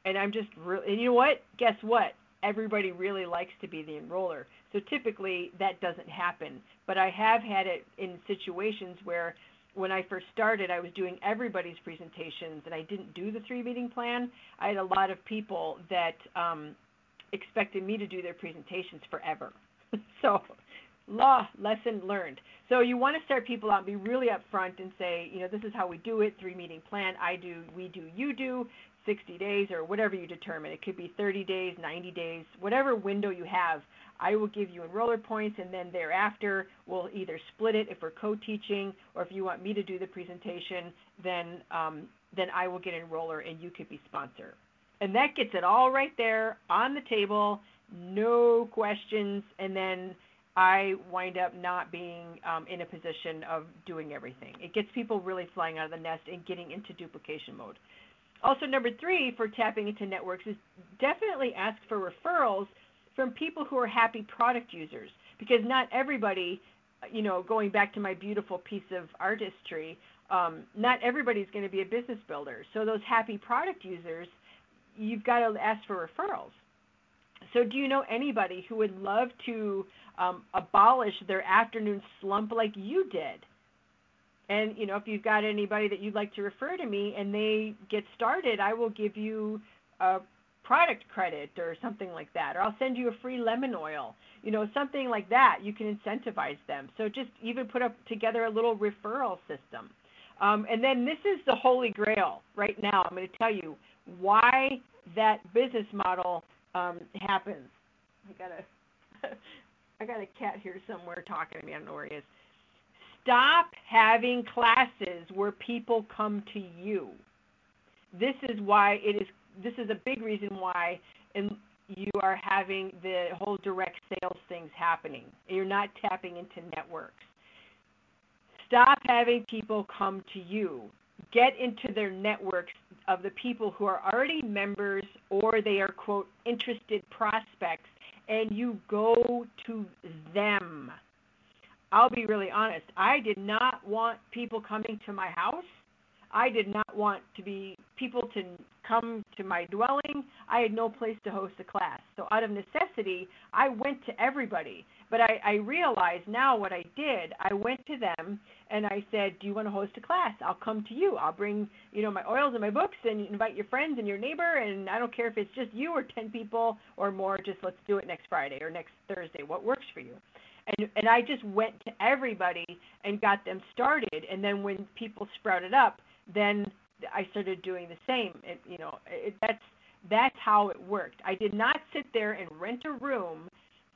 And I'm just really, and you know what? Guess what? Everybody really likes to be the enroller. So typically that doesn't happen. But I have had it in situations where when I first started, I was doing everybody's presentations and I didn't do the three meeting plan. I had a lot of people that um, expected me to do their presentations forever. so, law lesson learned. So you want to start people out, and be really upfront, and say, you know, this is how we do it. Three meeting plan. I do, we do, you do. 60 days or whatever you determine. It could be 30 days, 90 days, whatever window you have. I will give you enroller points, and then thereafter we'll either split it if we're co-teaching, or if you want me to do the presentation, then um, then I will get enroller, and you could be sponsor. And that gets it all right there on the table, no questions, and then I wind up not being um, in a position of doing everything. It gets people really flying out of the nest and getting into duplication mode. Also, number three for tapping into networks is definitely ask for referrals from people who are happy product users because not everybody you know going back to my beautiful piece of artistry um, not everybody's going to be a business builder. So those happy product users you've got to ask for referrals. So do you know anybody who would love to um, abolish their afternoon slump like you did? And you know if you've got anybody that you'd like to refer to me and they get started i will give you a product credit or something like that, or I'll send you a free lemon oil, you know, something like that. You can incentivize them. So just even put up together a little referral system. Um, and then this is the holy grail right now. I'm going to tell you why that business model um, happens. I gotta I got a cat here somewhere talking to me. I don't know where he is. Stop having classes where people come to you. This is why it is. This is a big reason why and you are having the whole direct sales things happening. You're not tapping into networks. Stop having people come to you. Get into their networks of the people who are already members or they are, quote, interested prospects, and you go to them. I'll be really honest. I did not want people coming to my house. I did not want to be people to come to my dwelling. I had no place to host a class. So out of necessity, I went to everybody. But I, I realized now what I did. I went to them and I said, "Do you want to host a class? I'll come to you. I'll bring, you know, my oils and my books, and invite your friends and your neighbor. And I don't care if it's just you or ten people or more. Just let's do it next Friday or next Thursday. What works for you?" And and I just went to everybody and got them started. And then when people sprouted up, then I started doing the same. It, you know, it, that's that's how it worked. I did not sit there and rent a room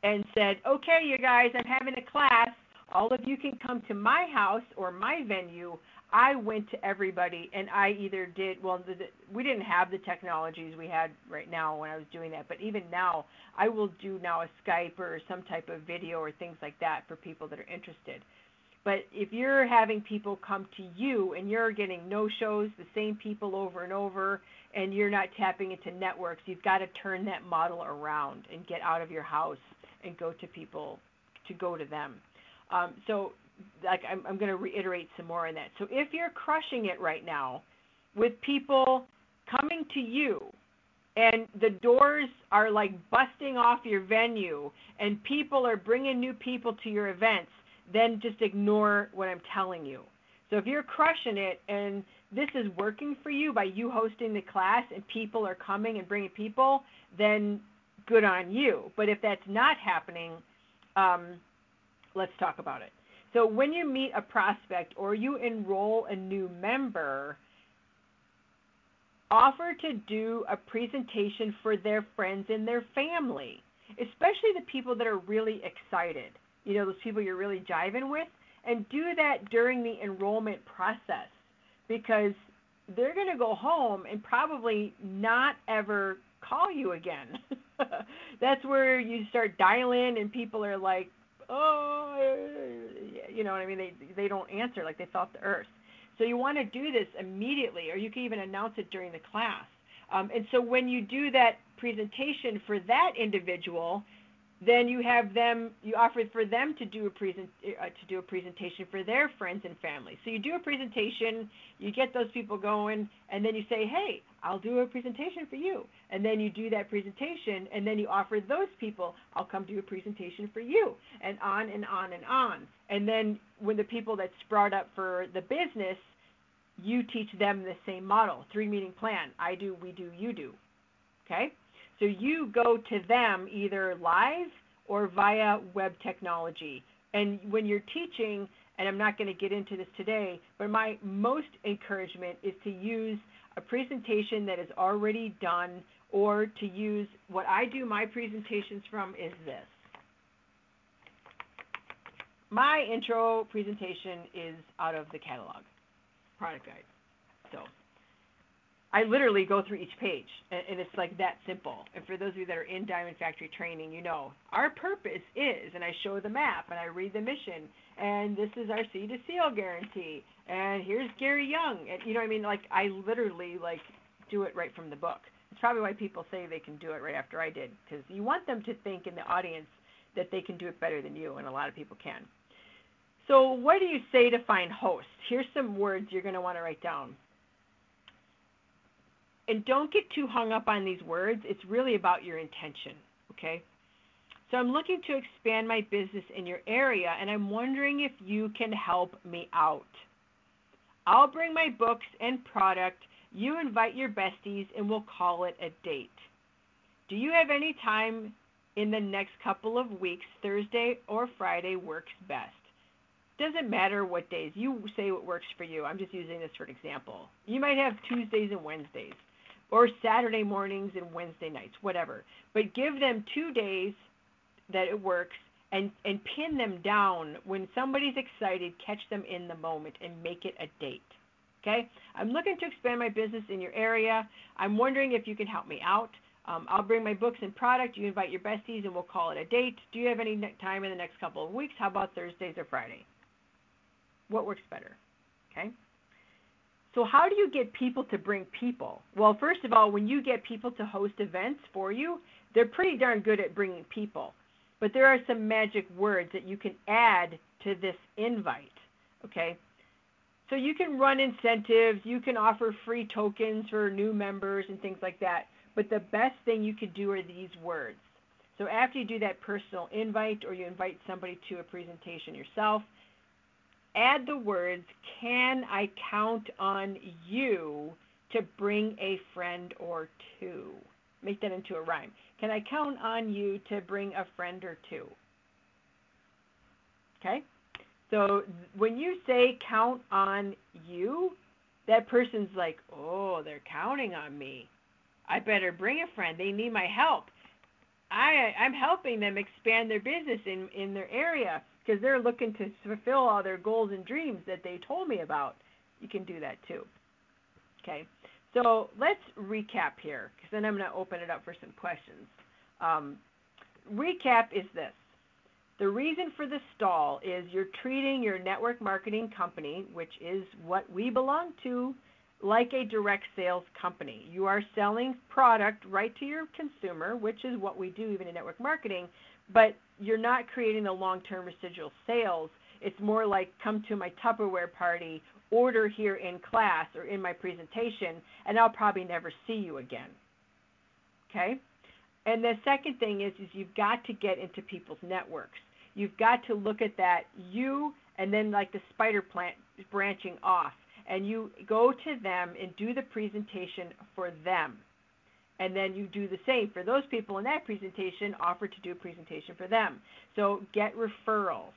and said, "Okay, you guys, I'm having a class. All of you can come to my house or my venue." I went to everybody, and I either did well. The, the, we didn't have the technologies we had right now when I was doing that, but even now, I will do now a Skype or some type of video or things like that for people that are interested. But if you're having people come to you and you're getting no shows, the same people over and over, and you're not tapping into networks, you've got to turn that model around and get out of your house and go to people to go to them. Um, so, like, I'm, I'm going to reiterate some more on that. So, if you're crushing it right now with people coming to you and the doors are like busting off your venue and people are bringing new people to your events, then just ignore what I'm telling you. So if you're crushing it and this is working for you by you hosting the class and people are coming and bringing people, then good on you. But if that's not happening, um, let's talk about it. So when you meet a prospect or you enroll a new member, offer to do a presentation for their friends and their family, especially the people that are really excited you know, those people you're really jiving with, and do that during the enrollment process because they're going to go home and probably not ever call you again. That's where you start dialing and people are like, "Oh, you know what I mean? They they don't answer like they off the earth." So you want to do this immediately, or you can even announce it during the class. Um, and so when you do that presentation for that individual, then you have them you offer for them to do a present uh, to do a presentation for their friends and family. So you do a presentation you get those people going and then you say hey i'll do a presentation for you. And then you do that presentation and then you offer those people i'll come do a presentation for you and on and on and on. And then when the people that sprout up for the business you teach them the same model three meeting plan i do we do you do okay so you go to them either live or via web technology. And when you're teaching, and I'm not going to get into this today, but my most encouragement is to use a presentation that is already done or to use what I do my presentations from is this. My intro presentation is out of the catalog product guide. So I literally go through each page, and, and, it's like that simple. And for those of you that are in Diamond Factory training, you know our purpose is, and I show the map and I read the mission, and this is our seed to seal guarantee, and here's Gary Young, and you know what I mean? Like I literally like do it right from the book. It's probably why people say they can do it right after I did, because you want them to think in the audience that they can do it better than you, and a lot of people can. So, what do you say to find hosts? Here's some words you're going to want to write down and don't get too hung up on these words. It's really about your intention, okay? So I'm looking to expand my business in your area, and I'm wondering if you can help me out. I'll bring my books and product. You invite your besties, and we'll call it a date. Do you have any time in the next couple of weeks? Thursday or Friday works best. Doesn't matter what days. You say what works for you. I'm just using this for an example. You might have Tuesdays and Wednesdays or Saturday mornings and Wednesday nights, whatever. But give them two days that it works and and pin them down when somebody's excited catch them in the moment and make it a date okay? I'm looking to expand my business in your area. I'm wondering if you can help me out. Um, i'll bring my books and product. You invite your besties and we'll call it a date. Do you have any time in the next couple of weeks? How about thursdays or friday? What works better okay so how do you get people to bring people well first of all when you get people to host events for you they're pretty darn good at bringing people but there are some magic words that you can add to this invite. Okay? So you can run incentives, you can offer free tokens for new members and things like that. But the best thing you could do are these words. So after you do that personal invite or you invite somebody to a presentation yourself, add the words, Can I count on you to bring a friend or two? Make that into a rhyme. Can I count on you to bring a friend or two? Okay? So when you say count on you, that person's like, oh, they're counting on me. I better bring a friend. They need my help. I I'm helping them expand their business in in their area because they're looking to fulfill all their goals and dreams that they told me about. You can do that too. Okay. So let's recap here, because then I'm going to open it up for some questions. Um, recap is this. The reason for the stall is you're treating your network marketing company, which is what we belong to, like a direct sales company. You are selling product right to your consumer, which is what we do even in network marketing, but you're not creating the long term residual sales. It's more like come to my Tupperware party order here in class or in my presentation, and I'll probably never see you again. Okay? And the second thing is, is you've got to get into people's networks. You've got to look at that you and then like the spider plant branching off, and you go to them and do the presentation for them. And then you do the same for those people in that presentation, offer to do a presentation for them. So get referrals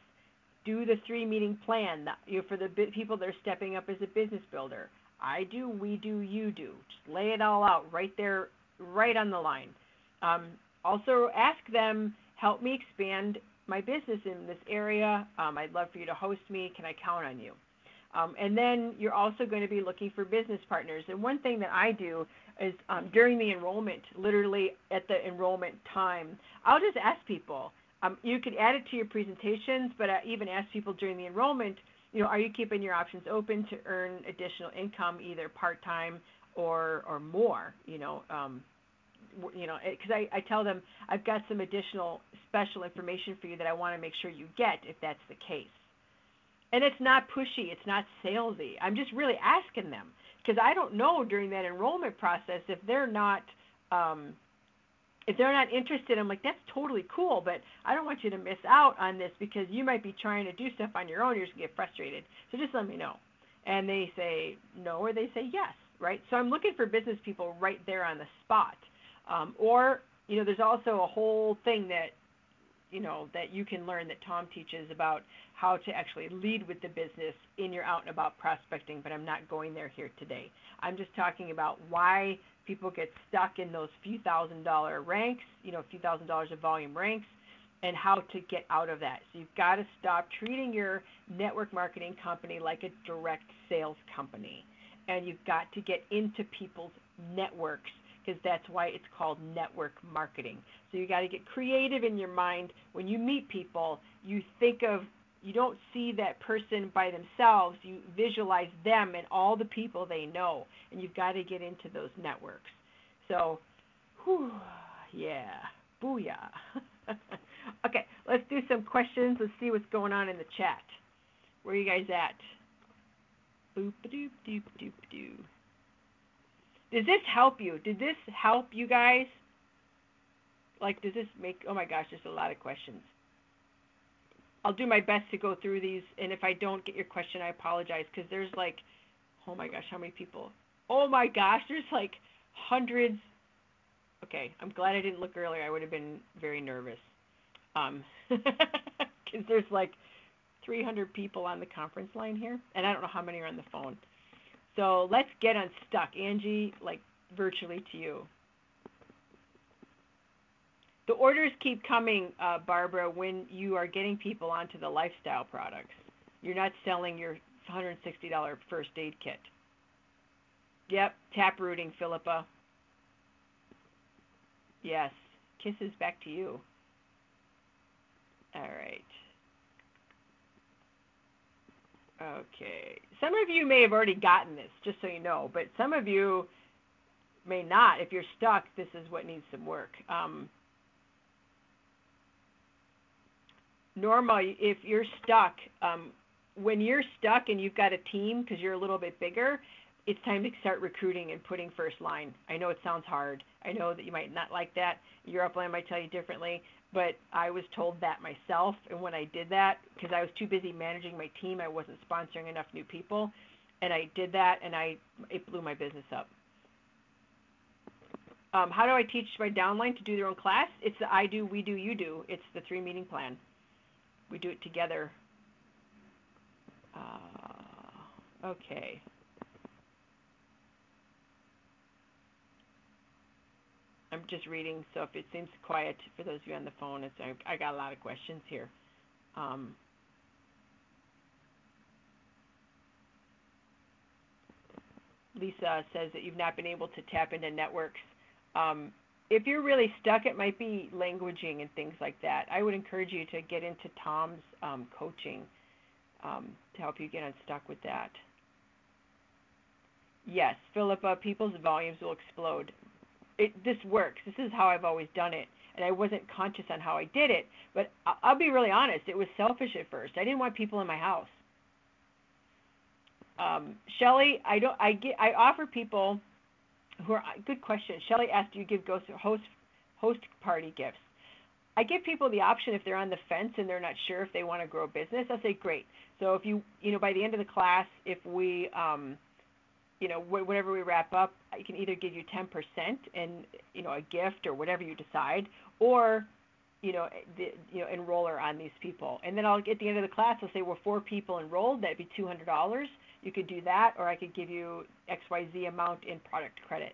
do the three meeting plan you know, for the people that are stepping up as a business builder. I do, we do, you do. Just lay it all out right there, right on the line. Um, also, ask them, help me expand my business in this area. Um, I'd love for you to host me. Can I count on you? Um, and then you're also going to be looking for business partners. And one thing that I do is um, during the enrollment, literally at the enrollment time, I'll just ask people, um, you could add it to your presentations, but I even ask people during the enrollment, you know, are you keeping your options open to earn additional income, either part time or or more? You know, um, you know, because I, I tell them I've got some additional special information for you that I want to make sure you get if that's the case. And it's not pushy, it's not salesy. I'm just really asking them because I don't know during that enrollment process if they're not um, if they're not interested, I'm like, that's totally cool, but I don't want you to miss out on this because you might be trying to do stuff on your own. You're just to get frustrated. So just let me know. And they say no or they say yes, right? So I'm looking for business people right there on the spot. Um, or, you know, there's also a whole thing that, you know, that you can learn that Tom teaches about how to actually lead with the business in your out and about prospecting, but I'm not going there here today. I'm just talking about why people get stuck in those few thousand dollar ranks, you know, a few thousand dollars of volume ranks, and how to get out of that. So you've got to stop treating your network marketing company like a direct sales company. And you've got to get into people's networks because that's why it's called network marketing. So you got to get creative in your mind. When you meet people, you think of you don't see that person by themselves. You visualize them and all the people they know, and you've got to get into those networks. So, whew, yeah, booyah. okay, let's do some questions. Let's see what's going on in the chat. Where are you guys at? Boop doop doop doop doo. Does this help you? Did this help you guys? Like, does this make? Oh my gosh, there's a lot of questions. I'll do my best to go through these, and if I don't get your question, I apologize because there's like, oh my gosh, how many people? Oh my gosh, there's like hundreds. Okay, I'm glad I didn't look earlier. I would have been very nervous. Um, because there's like 300 people on the conference line here, and I don't know how many are on the phone. So let's get unstuck, Angie. Like virtually to you. The orders keep coming, uh, Barbara, when you are getting people onto the lifestyle products. You're not selling your $160 first aid kit. Yep, tap rooting, Philippa. Yes, kisses back to you. All right. Okay. Some of you may have already gotten this, just so you know, but some of you may not. If you're stuck, this is what needs some work. Um, Norma, if you're stuck, um, when you're stuck and you've got a team because you're a little bit bigger, it's time to start recruiting and putting first line. I know it sounds hard. I know that you might not like that. Your upline might tell you differently, but I was told that myself. And when I did that, because I was too busy managing my team, I wasn't sponsoring enough new people, and I did that, and I it blew my business up. Um, how do I teach my downline to do their own class? It's the I do, we do, you do. It's the three meeting plan. We do it together. Uh, okay. I'm just reading, so if it seems quiet for those of you on the phone, it's I, I got a lot of questions here. Um, Lisa says that you've not been able to tap into networks. Um, if you're really stuck, it might be languaging and things like that. I would encourage you to get into Tom's um, coaching um, to help you get unstuck with that. Yes, Philippa, people's volumes will explode it this works. This is how I've always done it, and I wasn't conscious on how I did it. But I'll be really honest, it was selfish at first. I didn't want people in my house. Um, Shelly, I don't. I get. I offer people who are good question. Shelly asked, "Do you give ghost host host party gifts?" I give people the option if they're on the fence and they're not sure if they want to grow a business. I say, great. So if you, you know, by the end of the class, if we um, you know, whenever we wrap up, I can either give you 10% and, you know, a gift or whatever you decide, or, you know, the, you know, enroller on these people. And then I'll, at the end of the class, I'll say, well, four people enrolled, that'd be $200. You could do that, or I could give you XYZ amount in product credit.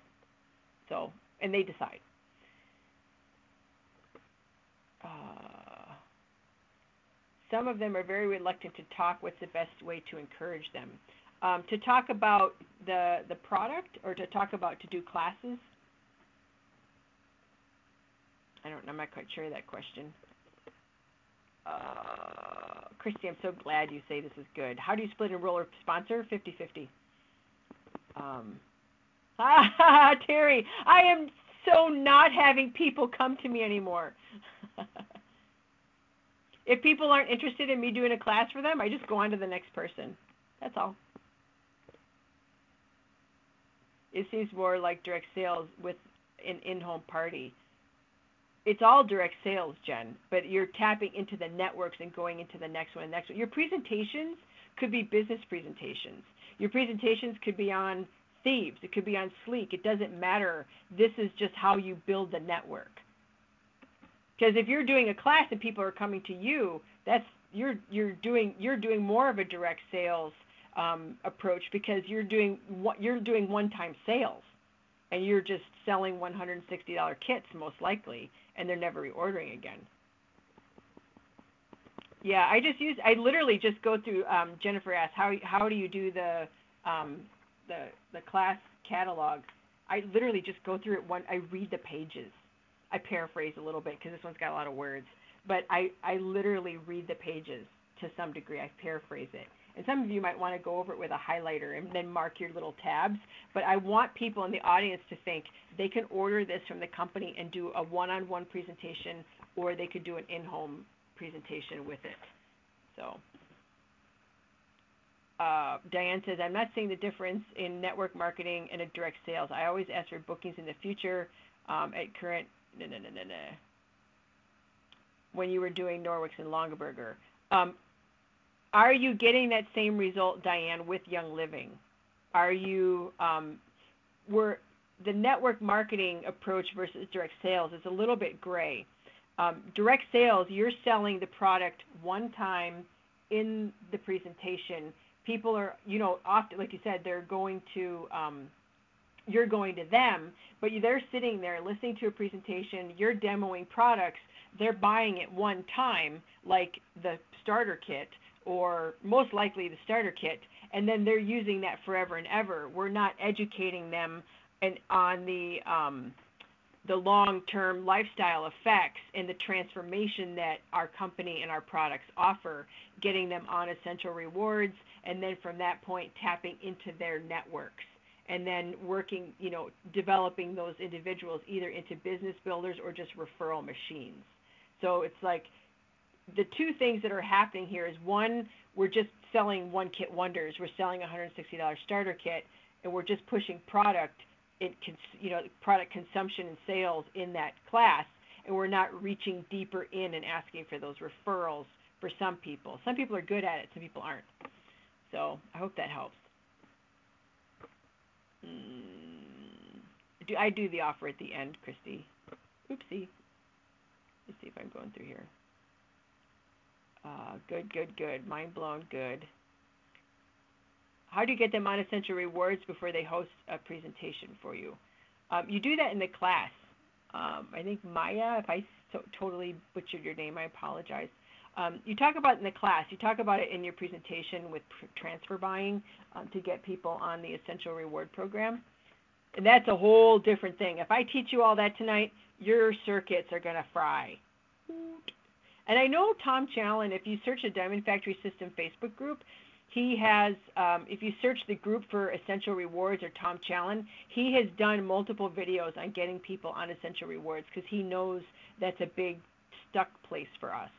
So, and they decide. Uh, some of them are very reluctant to talk. What's the best way to encourage them? um, to talk about the the product or to talk about to do classes? I don't. I'm not quite sure of that question. Uh, Christy, I'm so glad you say this is good. How do you split enroller sponsor? 50-50. Um, ah, Terry, I am so not having people come to me anymore. if people aren't interested in me doing a class for them, I just go on to the next person. That's all. it seems more like direct sales with an in-home party. It's all direct sales, Jen, but you're tapping into the networks and going into the next one and next one. Your presentations could be business presentations. Your presentations could be on thieves. It could be on Slique. It doesn't matter. This is just how you build the network. Because if you're doing a class and people are coming to you, that's you're you're doing you're doing more of a direct sales um, approach because you're doing you're doing one-time sales, and you're just selling $160 kits most likely, and they're never reordering again. Yeah, I just use I literally just go through. Um, Jennifer asked how how do you do the um, the the class catalog? I literally just go through it one. I read the pages. I paraphrase a little bit because this one's got a lot of words, but I I literally read the pages to some degree. I paraphrase it, and some of you might want to go over it with a highlighter and then mark your little tabs. But I want people in the audience to think they can order this from the company and do a one on one presentation, or they could do an in home presentation with it. So. Uh, Diane says, I'm not seeing the difference in network marketing and a direct sales. I always ask for bookings in the future um, at current, no, no, no, no, no. When you were doing Norwex and Longaberger. Um, are you getting that same result, Diane, with Young Living? Are you um, were the network marketing approach versus direct sales is a little bit gray. Um, direct sales, you're selling the product one time in the presentation. People are, you know, often, like you said, they're going to um, you're going to them, but they're sitting there listening to a presentation, you're demoing products, they're buying it one time, like the starter kit, or most likely the starter kit, and then they're using that forever and ever. We're not educating them and on the um, the long-term lifestyle effects and the transformation that our company and our products offer, getting them on essential rewards, and then from that point tapping into their networks and then working, you know, developing those individuals either into business builders or just referral machines. So it's like the two things that are happening here is one, we're just selling one kit wonders. We're selling a $160 starter kit, and we're just pushing product, it you know, product consumption and sales in that class, and we're not reaching deeper in and asking for those referrals for some people. Some people are good at it, some people aren't. So I hope that helps. Mm, do I do the offer at the end, Christy? Oopsie. Let's see if I'm going through here. Uh, good, good, good. Mind blown, good. How do you get them on Essential Rewards before they host a presentation for you? Um, you do that in the class. Um, I think Maya, if I so, totally butchered your name, I apologize. Um, you talk about in the class, you talk about it in your presentation with transfer buying um, to get people on the Essential Reward Program. And that's a whole different thing. If I teach you all that tonight, your circuits are going to fry. And I know Tom Challen, if you search the Diamond Factory System Facebook group, he has, um, if you search the group for Essential Rewards or Tom Challen, he has done multiple videos on getting people on Essential Rewards because he knows that's a big stuck place for us.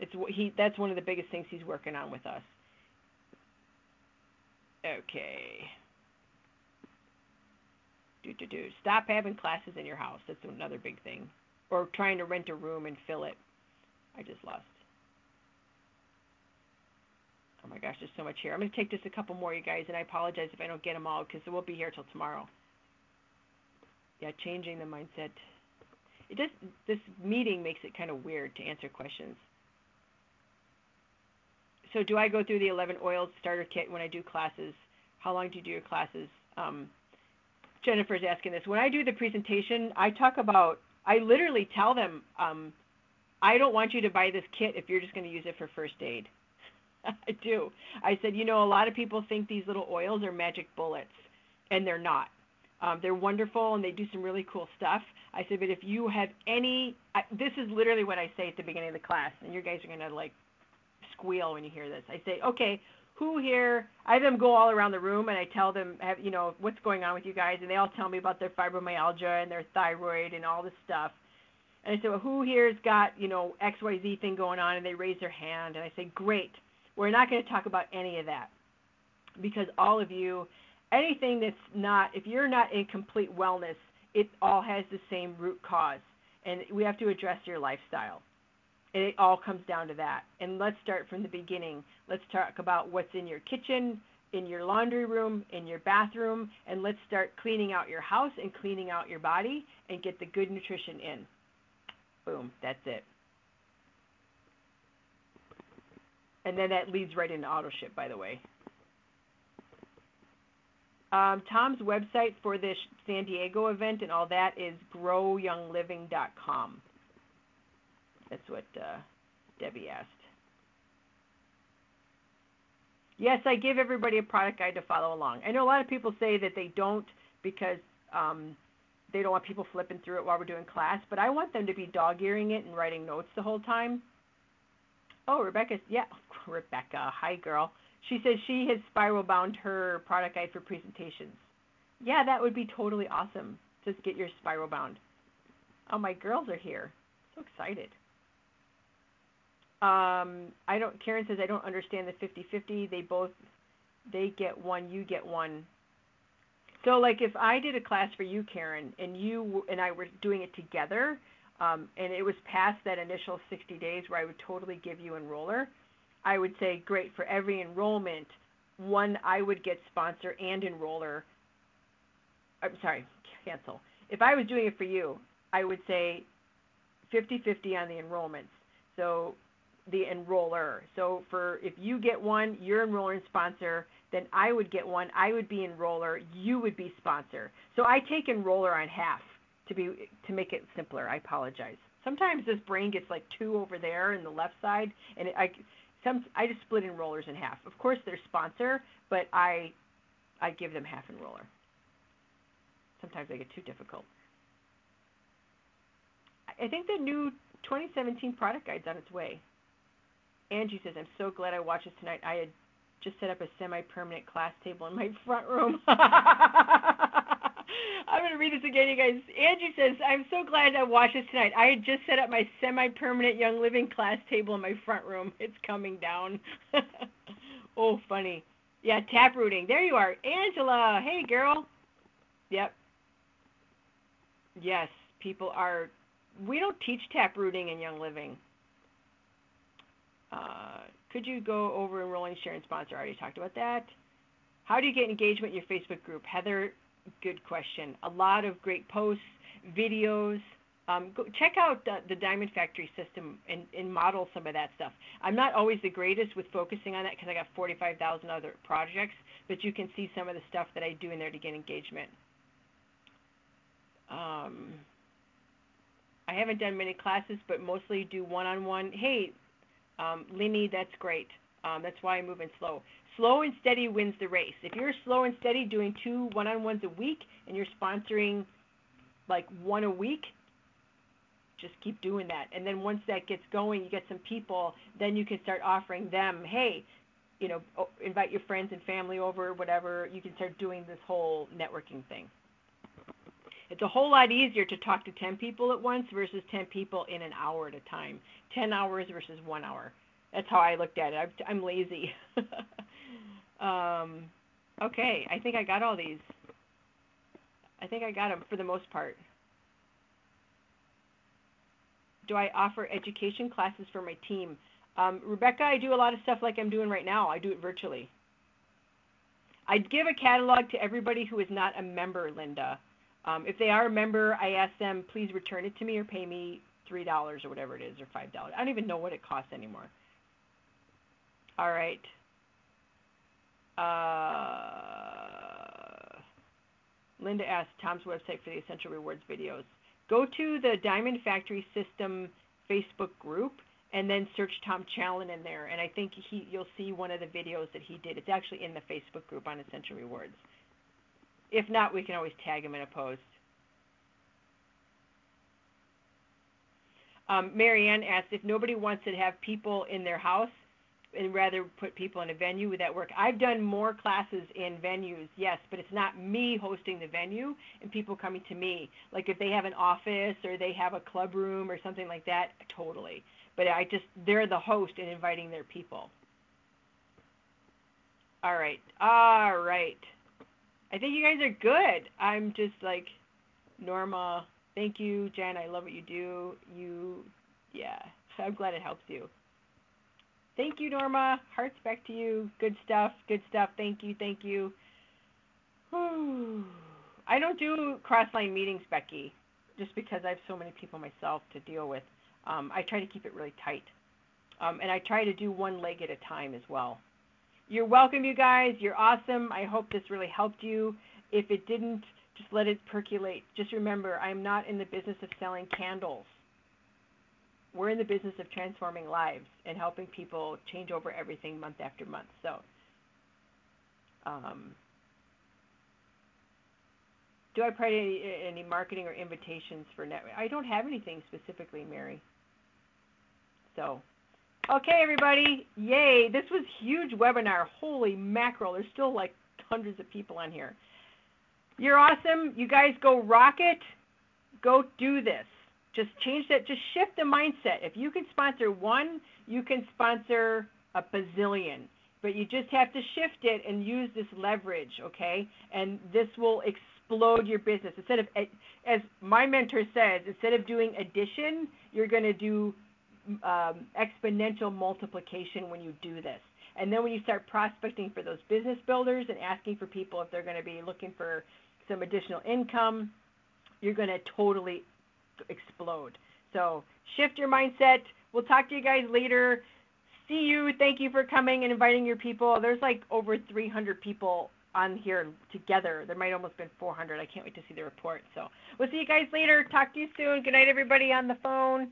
It's he. That's one of the biggest things he's working on with us. Okay. Do do do. Stop having classes in your house. That's another big thing. Or trying to rent a room and fill it. I just lost. Oh my gosh, there's so much here. I'm going to take just a couple more, you guys, and I apologize if I don't get them all because we'll be here till tomorrow. Yeah, changing the mindset. It just this meeting makes it kind of weird to answer questions so do I go through the 11 oils starter kit when I do classes? How long do you do your classes? Um, Jennifer's asking this. When I do the presentation, I talk about, I literally tell them, um, I don't want you to buy this kit if you're just going to use it for first aid. I do. I said, you know, a lot of people think these little oils are magic bullets, and they're not. Um, they're wonderful and they do some really cool stuff. I said, but if you have any, I, this is literally what I say at the beginning of the class, and you guys are going to like squeal when you hear this. I say, okay, who here? I have them go all around the room and I tell them, have, you know, what's going on with you guys, and they all tell me about their fibromyalgia and their thyroid and all this stuff. And I said, well, who here's got, you know, XYZ thing going on? And they raise their hand. And I say, great. We're not going to talk about any of that because all of you, anything that's not, if you're not in complete wellness, it all has the same root cause. And we have to address your lifestyle And it all comes down to that. And let's start from the beginning. Let's talk about what's in your kitchen, in your laundry room, in your bathroom, and let's start cleaning out your house and cleaning out your body and get the good nutrition in. Boom, that's it. And then that leads right into AutoShip, by the way. Um, Tom's website for this San Diego event and all that is growyoungliving.com. That's what uh, Debbie asked. Yes, I give everybody a product guide to follow along. I know a lot of people say that they don't because um, they don't want people flipping through it while we're doing class, but I want them to be dog earing it and writing notes the whole time. Oh, Rebecca, yeah, Rebecca, hi girl. She says she has spiral bound her product guide for presentations. Yeah, that would be totally awesome. Just get your spiral bound. Oh, my girls are here. So excited. Um, I don't. Karen says I don't understand the 50-50. They both they get one, you get one. So like if I did a class for you, Karen, and you and I were doing it together, um, and it was past that initial 60 days where I would totally give you enroller, I would say great for every enrollment, one I would get sponsor and enroller. I'm sorry, cancel. If I was doing it for you, I would say 50-50 on the enrollments. So the enroller. So for if you get one, your enroller and sponsor then I would get one. I would be enroller. You would be sponsor. So I take enroller on half to be to make it simpler. I apologize. Sometimes this brain gets like two over there in the left side, and it, I some I just split enrollers in half. Of course, they're sponsor, but I I give them half enroller. Sometimes they get too difficult. I think the new 2017 product guide's on its way. Angie says, I'm so glad I watched this tonight. I had just set up a semi-permanent class table in my front room. I'm going to read this again, you guys. Angie says, I'm so glad I watched this tonight. I had just set up my semi-permanent Young Living class table in my front room. It's coming down. oh, funny. Yeah, tap rooting. There you are. Angela. Hey, girl. Yep. Yes, people are. We don't teach tap rooting in Young Living. Uh, could you go over enrolling, share, and sponsor? I already talked about that. How do you get engagement in your Facebook group? Heather, good question. A lot of great posts, videos. Um, go, check out the, the, Diamond Factory system and, and, model some of that stuff. I'm not always the greatest with focusing on that because I got 45,000 other projects, but you can see some of the stuff that I do in there to get engagement. Um, I haven't done many classes, but mostly do one-on-one. Hey, um, Linny, that's great. Um, that's why I'm moving slow. Slow and steady wins the race. If you're slow and steady doing two one-on-ones a week and you're sponsoring like one a week, just keep doing that. And then once that gets going, you get some people, then you can start offering them, hey, you know, invite your friends and family over, whatever. You can start doing this whole networking thing. It's a whole lot easier to talk to 10 people at once versus 10 people in an hour at a time. 10 hours versus one hour. That's how I looked at it. I'm lazy. um, okay, I think I got all these. I think I got them for the most part. Do I offer education classes for my team? Um, Rebecca, I do a lot of stuff like I'm doing right now. I do it virtually. I'd give a catalog to everybody who is not a member, Linda. Um, if they are a member, I ask them, please return it to me or pay me three dollars or whatever it is, or five dollars. I don't even know what it costs anymore. All right. Uh, Linda asked Tom's website for the Essential Rewards videos. Go to the Diamond Factory System Facebook group and then search Tom Challen in there, and I think he you'll see one of the videos that he did. It's actually in the Facebook group on Essential Rewards. If not, we can always tag him in a post. Um, Marianne asked if nobody wants to have people in their house and rather put people in a venue, would that work? I've done more classes in venues, yes, but it's not me hosting the venue and people coming to me. Like if they have an office or they have a club room or something like that, totally. But I just, they're the host and inviting their people. All right. All right. I think you guys are good. I'm just like, Norma, Thank you, Jen. I love what you do. You, yeah, I'm glad it helps you. Thank you, Norma. Hearts back to you. Good stuff. Good stuff. Thank you. Thank you. Whew. I don't do cross-line meetings, Becky, just because I have so many people myself to deal with. Um, I try to keep it really tight. Um, and I try to do one leg at a time as well. You're welcome, you guys. You're awesome. I hope this really helped you. If it didn't, just let it percolate. Just remember, I'm not in the business of selling candles. We're in the business of transforming lives and helping people change over everything month after month. So, um, do I provide any, any marketing or invitations for net? I don't have anything specifically, Mary. So, okay, everybody, yay! This was huge webinar. Holy mackerel! There's still like hundreds of people on here. You're awesome. You guys go rock it. Go do this. Just change that. Just shift the mindset. If you can sponsor one, you can sponsor a bazillion. But you just have to shift it and use this leverage, okay? And this will explode your business. Instead of, as my mentor says, instead of doing addition, you're going to do um, exponential multiplication when you do this. And then when you start prospecting for those business builders and asking for people if they're going to be looking for some additional income, you're going to totally explode. So shift your mindset. We'll talk to you guys later. see you. Thank you for coming and inviting your people. There's like over 300 people on here together. There might almost been 400. I can't wait to see the report. So we'll see you guys later. Talk to you soon. Good night, everybody on the phone.